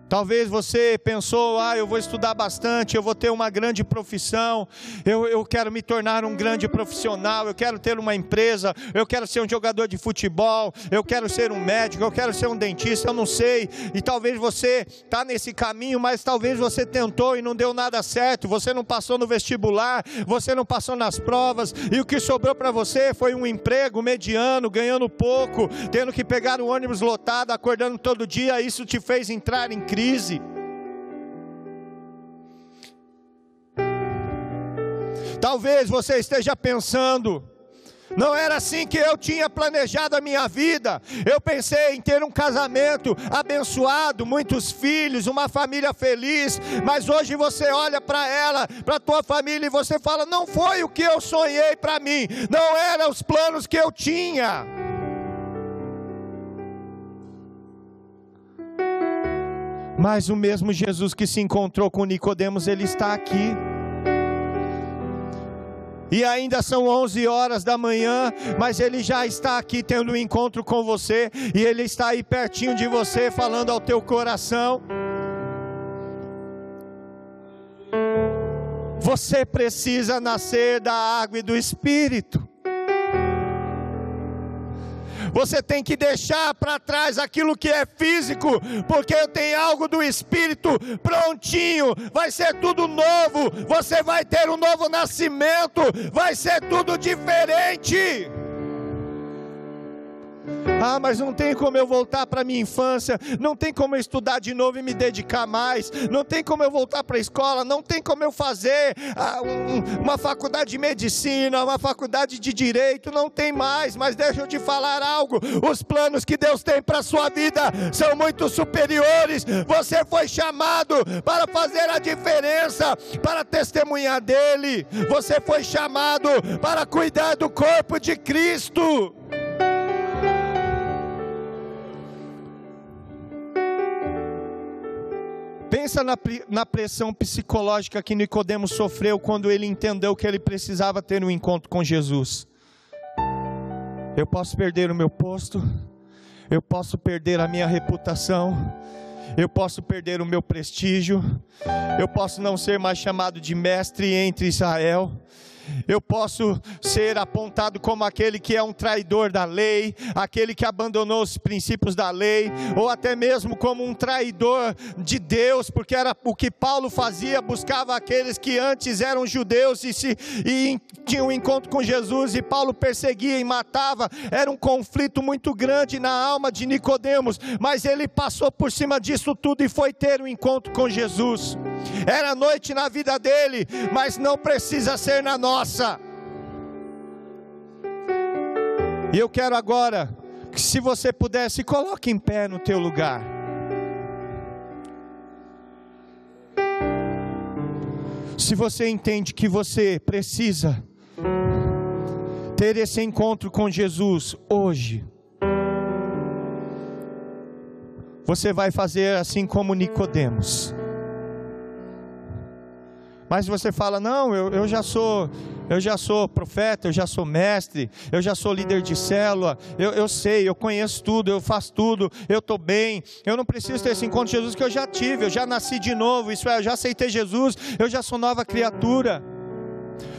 Talvez você pensou, ah, eu vou estudar bastante, eu vou ter uma grande profissão, eu, eu quero me tornar um grande profissional, eu quero ter uma empresa, eu quero ser um jogador de futebol, eu quero ser um médico, eu quero ser um dentista, eu não sei. E talvez você está nesse caminho, mas talvez você tentou e não deu nada certo, você não passou no vestibular, você não passou nas provas, e o que sobrou para você foi um emprego mediano, ganhando pouco, tendo que pegar o ônibus lotado, acordando todo dia, isso te fez entrar em crise crise. Talvez você esteja pensando, não era assim que eu tinha planejado a minha vida. Eu pensei em ter um casamento abençoado, muitos filhos, uma família feliz. Mas hoje você olha para ela, para tua família e você fala: não foi o que eu sonhei para mim, não eram os planos que eu tinha. Mas o mesmo Jesus que se encontrou com Nicodemos, ele está aqui. E ainda são 11 horas da manhã, mas ele já está aqui tendo um encontro com você, e ele está aí pertinho de você, falando ao teu coração. Você precisa nascer da água e do Espírito. Você tem que deixar para trás aquilo que é físico, porque tem algo do espírito prontinho. Vai ser tudo novo. Você vai ter um novo nascimento. Vai ser tudo diferente. Ah, mas não tem como eu voltar para minha infância, não tem como eu estudar de novo e me dedicar mais, não tem como eu voltar para a escola, não tem como eu fazer ah, um, uma faculdade de medicina, uma faculdade de direito, não tem mais. Mas deixa eu te falar algo: os planos que Deus tem para a sua vida são muito superiores. Você foi chamado para fazer a diferença, para testemunhar dele, você foi chamado para cuidar do corpo de Cristo. Pensa na, na pressão psicológica que Nicodemos sofreu quando ele entendeu que ele precisava ter um encontro com Jesus. Eu posso perder o meu posto, eu posso perder a minha reputação, eu posso perder o meu prestígio, eu posso não ser mais chamado de mestre entre Israel, eu posso ser apontado como aquele que é um traidor da lei, aquele que abandonou os princípios da lei, ou até mesmo como um traidor de Deus, porque era o que Paulo fazia, buscava aqueles que antes eram judeus e, se, e tinham um encontro com Jesus, e Paulo perseguia e matava, era um conflito muito grande na alma de Nicodemos, mas ele passou por cima disso tudo e foi ter um encontro com Jesus. Era noite na vida dele, mas não precisa ser na nossa nossa. E eu quero agora que se você pudesse, coloque em pé no teu lugar. Se você entende que você precisa ter esse encontro com Jesus hoje, você vai fazer assim como Nicodemos. Mas você fala: "Não, eu, eu já sou eu já sou profeta, eu já sou mestre, eu já sou líder de célula, eu, eu sei, eu conheço tudo, eu faço tudo, eu estou bem, eu não preciso ter esse encontro com Jesus que eu já tive, eu já nasci de novo, isso é, eu já aceitei Jesus, eu já sou nova criatura.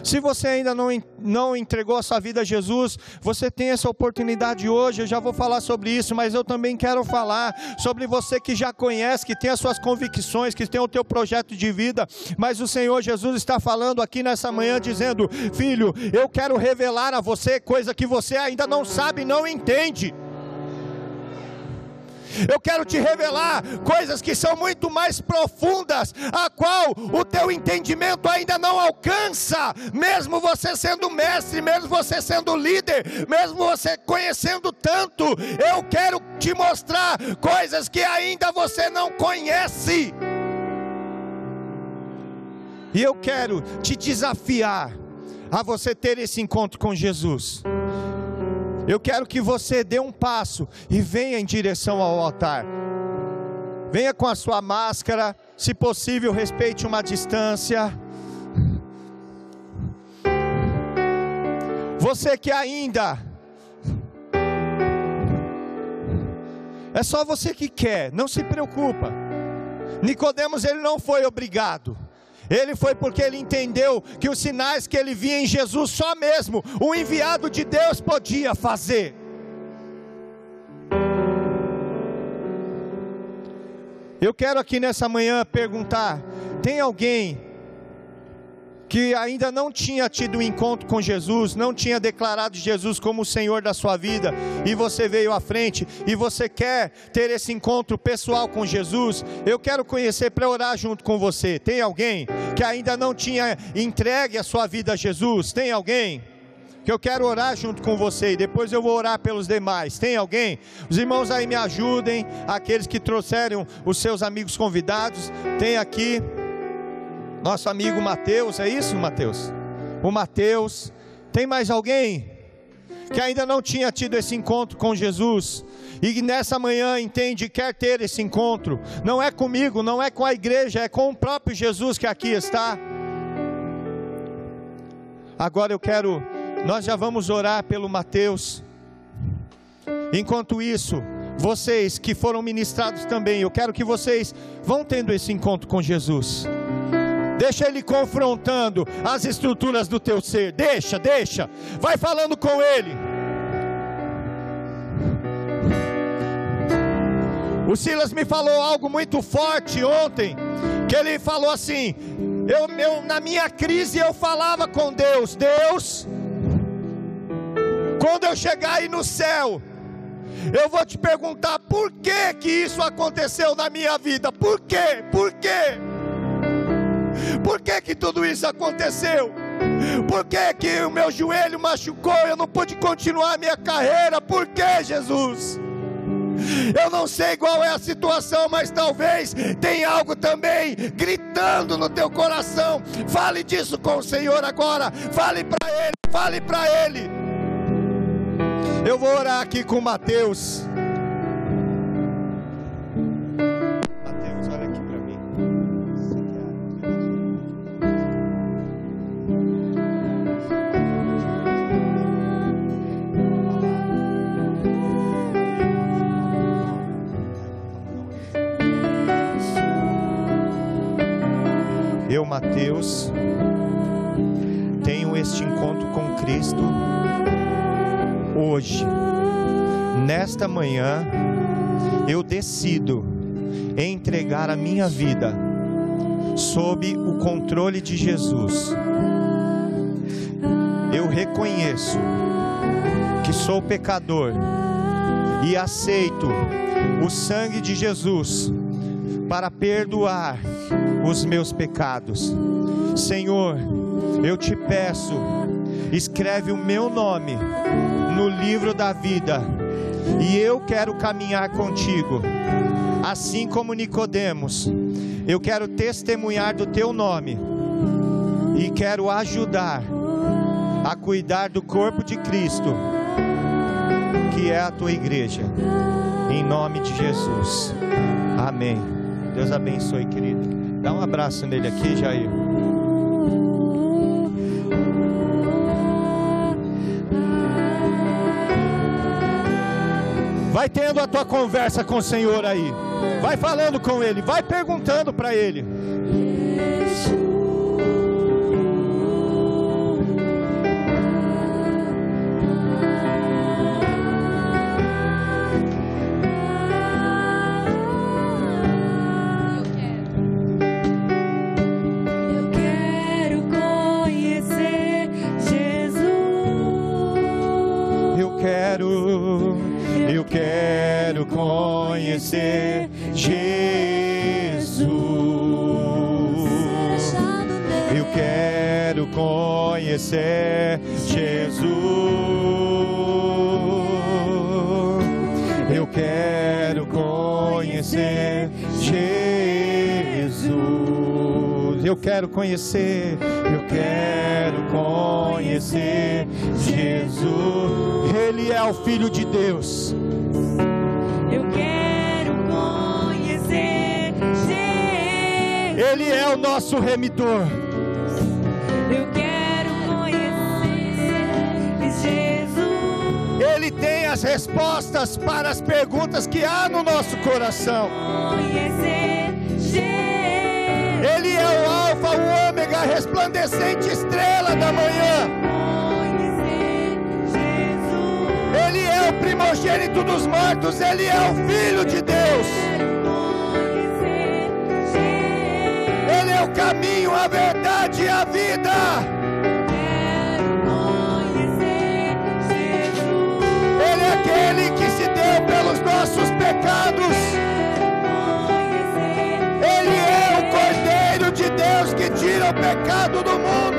Se você ainda não, não entregou a sua vida a Jesus, você tem essa oportunidade hoje. Eu já vou falar sobre isso, mas eu também quero falar sobre você que já conhece, que tem as suas convicções, que tem o teu projeto de vida. Mas o Senhor Jesus está falando aqui nessa manhã, dizendo: Filho, eu quero revelar a você coisa que você ainda não sabe, não entende. Eu quero te revelar coisas que são muito mais profundas, a qual o teu entendimento ainda não alcança, mesmo você sendo mestre, mesmo você sendo líder, mesmo você conhecendo tanto. Eu quero te mostrar coisas que ainda você não conhece. E eu quero te desafiar a você ter esse encontro com Jesus. Eu quero que você dê um passo e venha em direção ao altar. Venha com a sua máscara, se possível, respeite uma distância. Você que ainda É só você que quer, não se preocupa. Nicodemos ele não foi obrigado. Ele foi porque ele entendeu que os sinais que ele via em Jesus, só mesmo o enviado de Deus podia fazer. Eu quero aqui nessa manhã perguntar: tem alguém que ainda não tinha tido um encontro com Jesus, não tinha declarado Jesus como o Senhor da sua vida, e você veio à frente e você quer ter esse encontro pessoal com Jesus, eu quero conhecer para orar junto com você. Tem alguém que ainda não tinha entregue a sua vida a Jesus? Tem alguém? que eu quero orar junto com você e depois eu vou orar pelos demais. Tem alguém? Os irmãos aí me ajudem, aqueles que trouxeram os seus amigos convidados, tem aqui nosso amigo Mateus, é isso, Mateus? O Mateus. Tem mais alguém que ainda não tinha tido esse encontro com Jesus e nessa manhã entende quer ter esse encontro? Não é comigo, não é com a igreja, é com o próprio Jesus que aqui está. Agora eu quero, nós já vamos orar pelo Mateus. Enquanto isso, vocês que foram ministrados também, eu quero que vocês vão tendo esse encontro com Jesus. Deixa ele confrontando as estruturas do teu ser. Deixa, deixa. Vai falando com ele. O Silas me falou algo muito forte ontem, que ele falou assim: eu, eu na minha crise eu falava com Deus, Deus, quando eu chegar aí no céu, eu vou te perguntar por que que isso aconteceu na minha vida? Por quê? Por quê? Por que que tudo isso aconteceu? Por que que o meu joelho machucou? Eu não pude continuar a minha carreira. Por que, Jesus? Eu não sei qual é a situação, mas talvez tenha algo também gritando no teu coração. Fale disso com o Senhor agora. Fale para Ele, fale para Ele. Eu vou orar aqui com Mateus. Tenho este encontro com Cristo hoje, nesta manhã, eu decido entregar a minha vida sob o controle de Jesus. Eu reconheço que sou pecador e aceito o sangue de Jesus para perdoar os meus pecados. Senhor, eu te peço, escreve o meu nome no livro da vida, e eu quero caminhar contigo. Assim como Nicodemos, eu quero testemunhar do teu nome e quero ajudar a cuidar do corpo de Cristo, que é a tua igreja. Em nome de Jesus. Amém. Deus abençoe, querido. Dá um abraço nele aqui, Jair. Vai tendo a tua conversa com o Senhor aí. Vai falando com Ele, vai perguntando para Ele. Conhecer Jesus. Eu quero conhecer Jesus. Eu quero conhecer Jesus. Eu quero conhecer, eu quero conhecer Jesus. Ele é o Filho de Deus. Ele é o nosso remidor. Eu quero conhecer Jesus. Ele tem as respostas para as perguntas que há no nosso coração. Conhecer Jesus. Ele é o Alfa, o Ômega, a resplandecente estrela da manhã. Conhecer Jesus. Ele é o primogênito dos mortos, ele é o Filho de caminho, a verdade e a vida. Ele é aquele que se deu pelos nossos pecados. Ele é o Cordeiro de Deus que tira o pecado do mundo.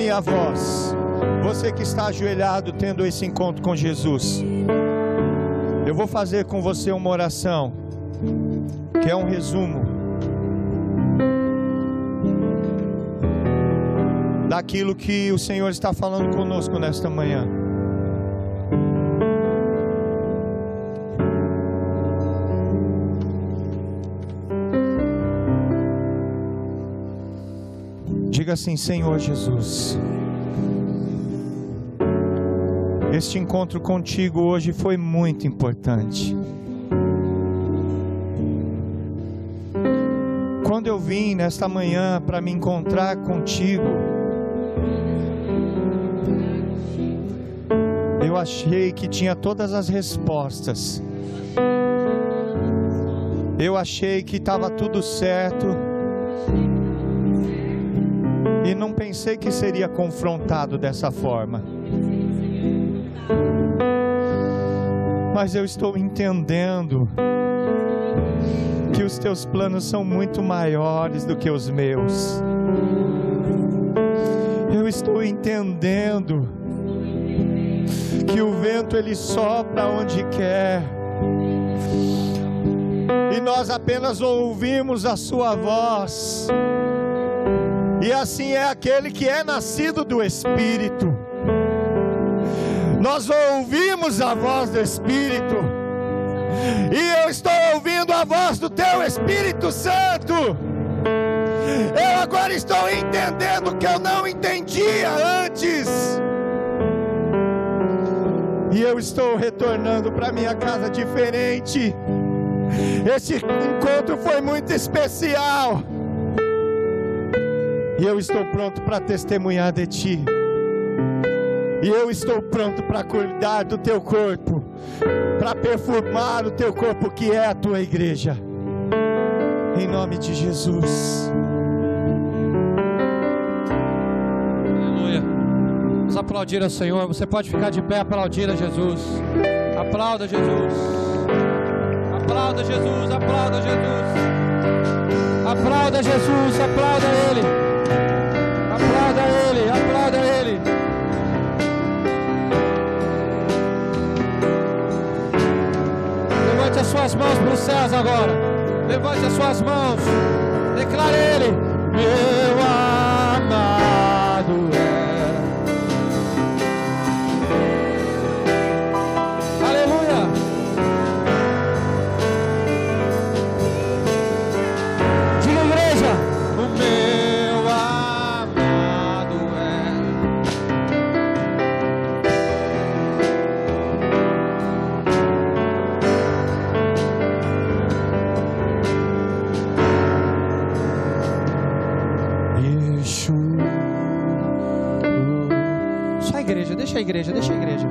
Minha voz. Você que está ajoelhado tendo esse encontro com Jesus. Eu vou fazer com você uma oração, que é um resumo daquilo que o Senhor está falando conosco nesta manhã. Diga assim, Senhor Jesus. Este encontro contigo hoje foi muito importante. Quando eu vim nesta manhã para me encontrar contigo, eu achei que tinha todas as respostas. Eu achei que estava tudo certo. Pensei que seria confrontado dessa forma. Mas eu estou entendendo que os teus planos são muito maiores do que os meus. Eu estou entendendo que o vento ele sopra onde quer e nós apenas ouvimos a Sua voz. E assim é aquele que é nascido do Espírito. Nós ouvimos a voz do Espírito. E eu estou ouvindo a voz do Teu Espírito Santo. Eu agora estou entendendo o que eu não entendia antes. E eu estou retornando para minha casa diferente. Esse encontro foi muito especial. E eu estou pronto para testemunhar de ti. E eu estou pronto para cuidar do teu corpo, para perfumar o teu corpo que é a tua igreja. Em nome de Jesus. Aleluia. Vamos aplaudir ao Senhor. Você pode ficar de pé aplaudir a Jesus. Aplauda Jesus. Aplauda Jesus. Aplauda Jesus. Aplauda Jesus. Aplauda Ele. Aplauda Ele. Aplauda Ele. Levante as suas mãos para os céus agora. Levante as suas mãos. Declare Ele. Meu amado é. A igreja, deixa a igreja,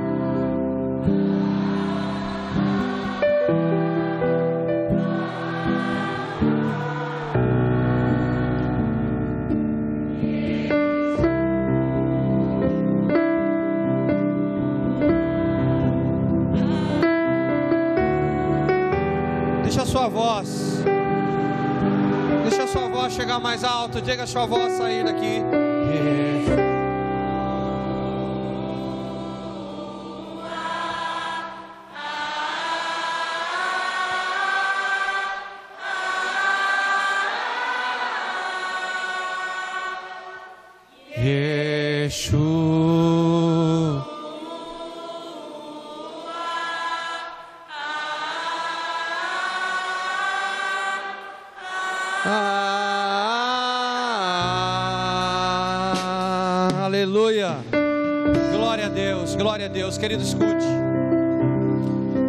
deixa a sua voz. Deixa a sua voz chegar mais alto. Diga a sua voz sair daqui. Glória a Deus. Querido, escute.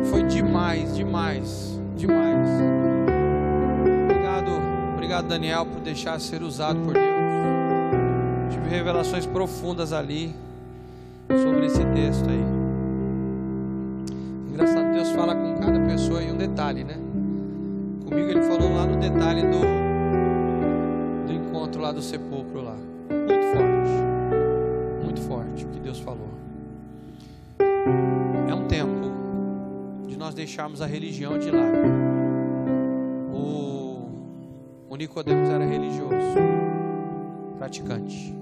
Foi demais, demais, demais. Obrigado, obrigado, Daniel, por deixar ser usado por Deus. Tive revelações profundas ali sobre esse texto aí. Engraçado, Deus fala com cada pessoa em um detalhe, né? Comigo ele falou lá no detalhe do, do encontro lá do sepulcro deixarmos a religião de lado. O, o Nicodemos era religioso, praticante.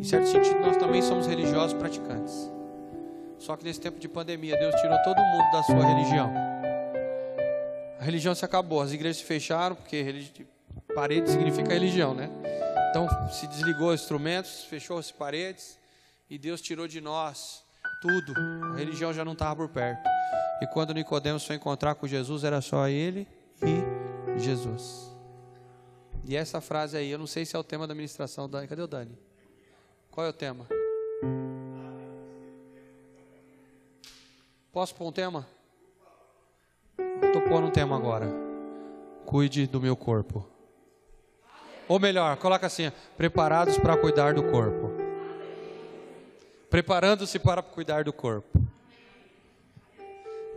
Em certo sentido, nós também somos religiosos praticantes. Só que nesse tempo de pandemia, Deus tirou todo mundo da sua religião. A religião se acabou, as igrejas se fecharam, porque religi... parede significa religião, né? Então se desligou os instrumentos, fechou-se paredes, e Deus tirou de nós tudo. A religião já não estava por perto. E quando Nicodemos foi encontrar com Jesus, era só ele e Jesus. E essa frase aí, eu não sei se é o tema da ministração da. Cadê o Dani? Qual é o tema? Posso pôr um tema? Estou pondo um tema agora. Cuide do meu corpo. Ou melhor, coloca assim: preparados para cuidar do corpo. Preparando-se para cuidar do corpo.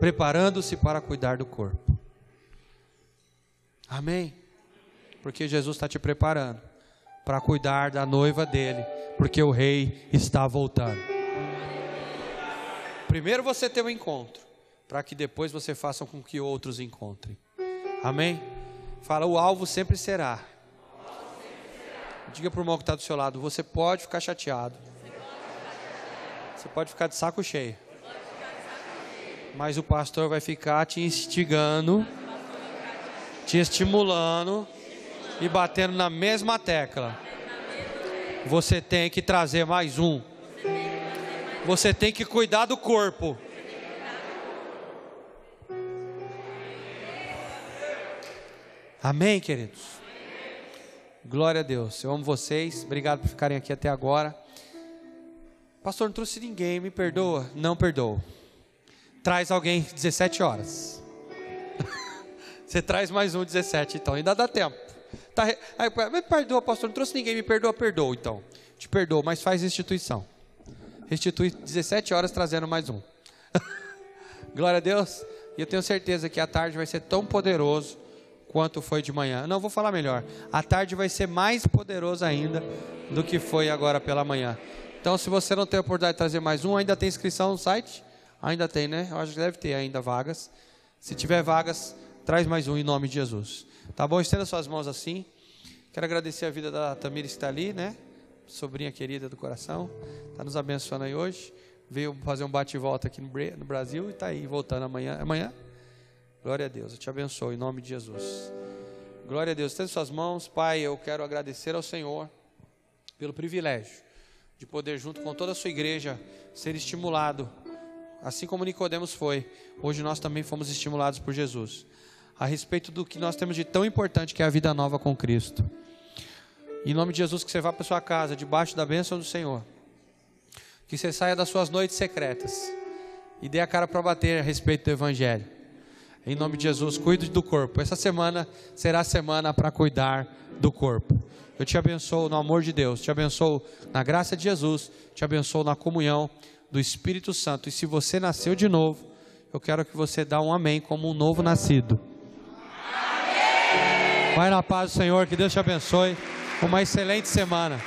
Preparando-se para cuidar do corpo. Amém? Porque Jesus está te preparando para cuidar da noiva dele, porque o rei está voltando. Primeiro você tem um encontro, para que depois você faça com que outros encontrem. Amém? Fala, o alvo sempre será. Diga para o irmão que está do seu lado: você pode ficar chateado. Você pode ficar de saco cheio. Mas o pastor vai ficar te instigando te estimulando e batendo na mesma tecla. Você tem que trazer mais um. Você tem que cuidar do corpo. Amém, queridos? Glória a Deus. Eu amo vocês. Obrigado por ficarem aqui até agora. Pastor, não trouxe ninguém. Me perdoa? Não perdoa. Traz alguém 17 horas. Você traz mais um 17, então. Ainda dá tempo. Tá, aí, me perdoa, pastor. Não trouxe ninguém. Me perdoa, perdoa, então. Te perdoa, mas faz restituição. Restitui 17 horas trazendo mais um. Glória a Deus. E eu tenho certeza que a tarde vai ser tão poderoso quanto foi de manhã. Não, vou falar melhor. A tarde vai ser mais poderoso ainda do que foi agora pela manhã. Então, se você não tem a oportunidade de trazer mais um, ainda tem inscrição no site? Ainda tem, né? Eu acho que deve ter ainda vagas. Se tiver vagas, traz mais um em nome de Jesus. Tá bom? Estenda suas mãos assim. Quero agradecer a vida da Tamires que está ali, né? Sobrinha querida do coração. Está nos abençoando aí hoje. Veio fazer um bate e volta aqui no Brasil e está aí voltando amanhã. Amanhã? Glória a Deus. Eu te abençoo em nome de Jesus. Glória a Deus. Estenda suas mãos. Pai, eu quero agradecer ao Senhor pelo privilégio de poder, junto com toda a sua igreja, ser estimulado assim como Nicodemos foi, hoje nós também fomos estimulados por Jesus, a respeito do que nós temos de tão importante que é a vida nova com Cristo. Em nome de Jesus, que você vá para sua casa, debaixo da bênção do Senhor. Que você saia das suas noites secretas e dê a cara para bater a respeito do Evangelho. Em nome de Jesus, cuide do corpo. Essa semana será a semana para cuidar do corpo. Eu te abençoo no amor de Deus, te abençoo na graça de Jesus, te abençoo na comunhão do Espírito Santo. E se você nasceu de novo, eu quero que você dê um amém como um novo nascido. Vai na paz do Senhor, que Deus te abençoe. Uma excelente semana.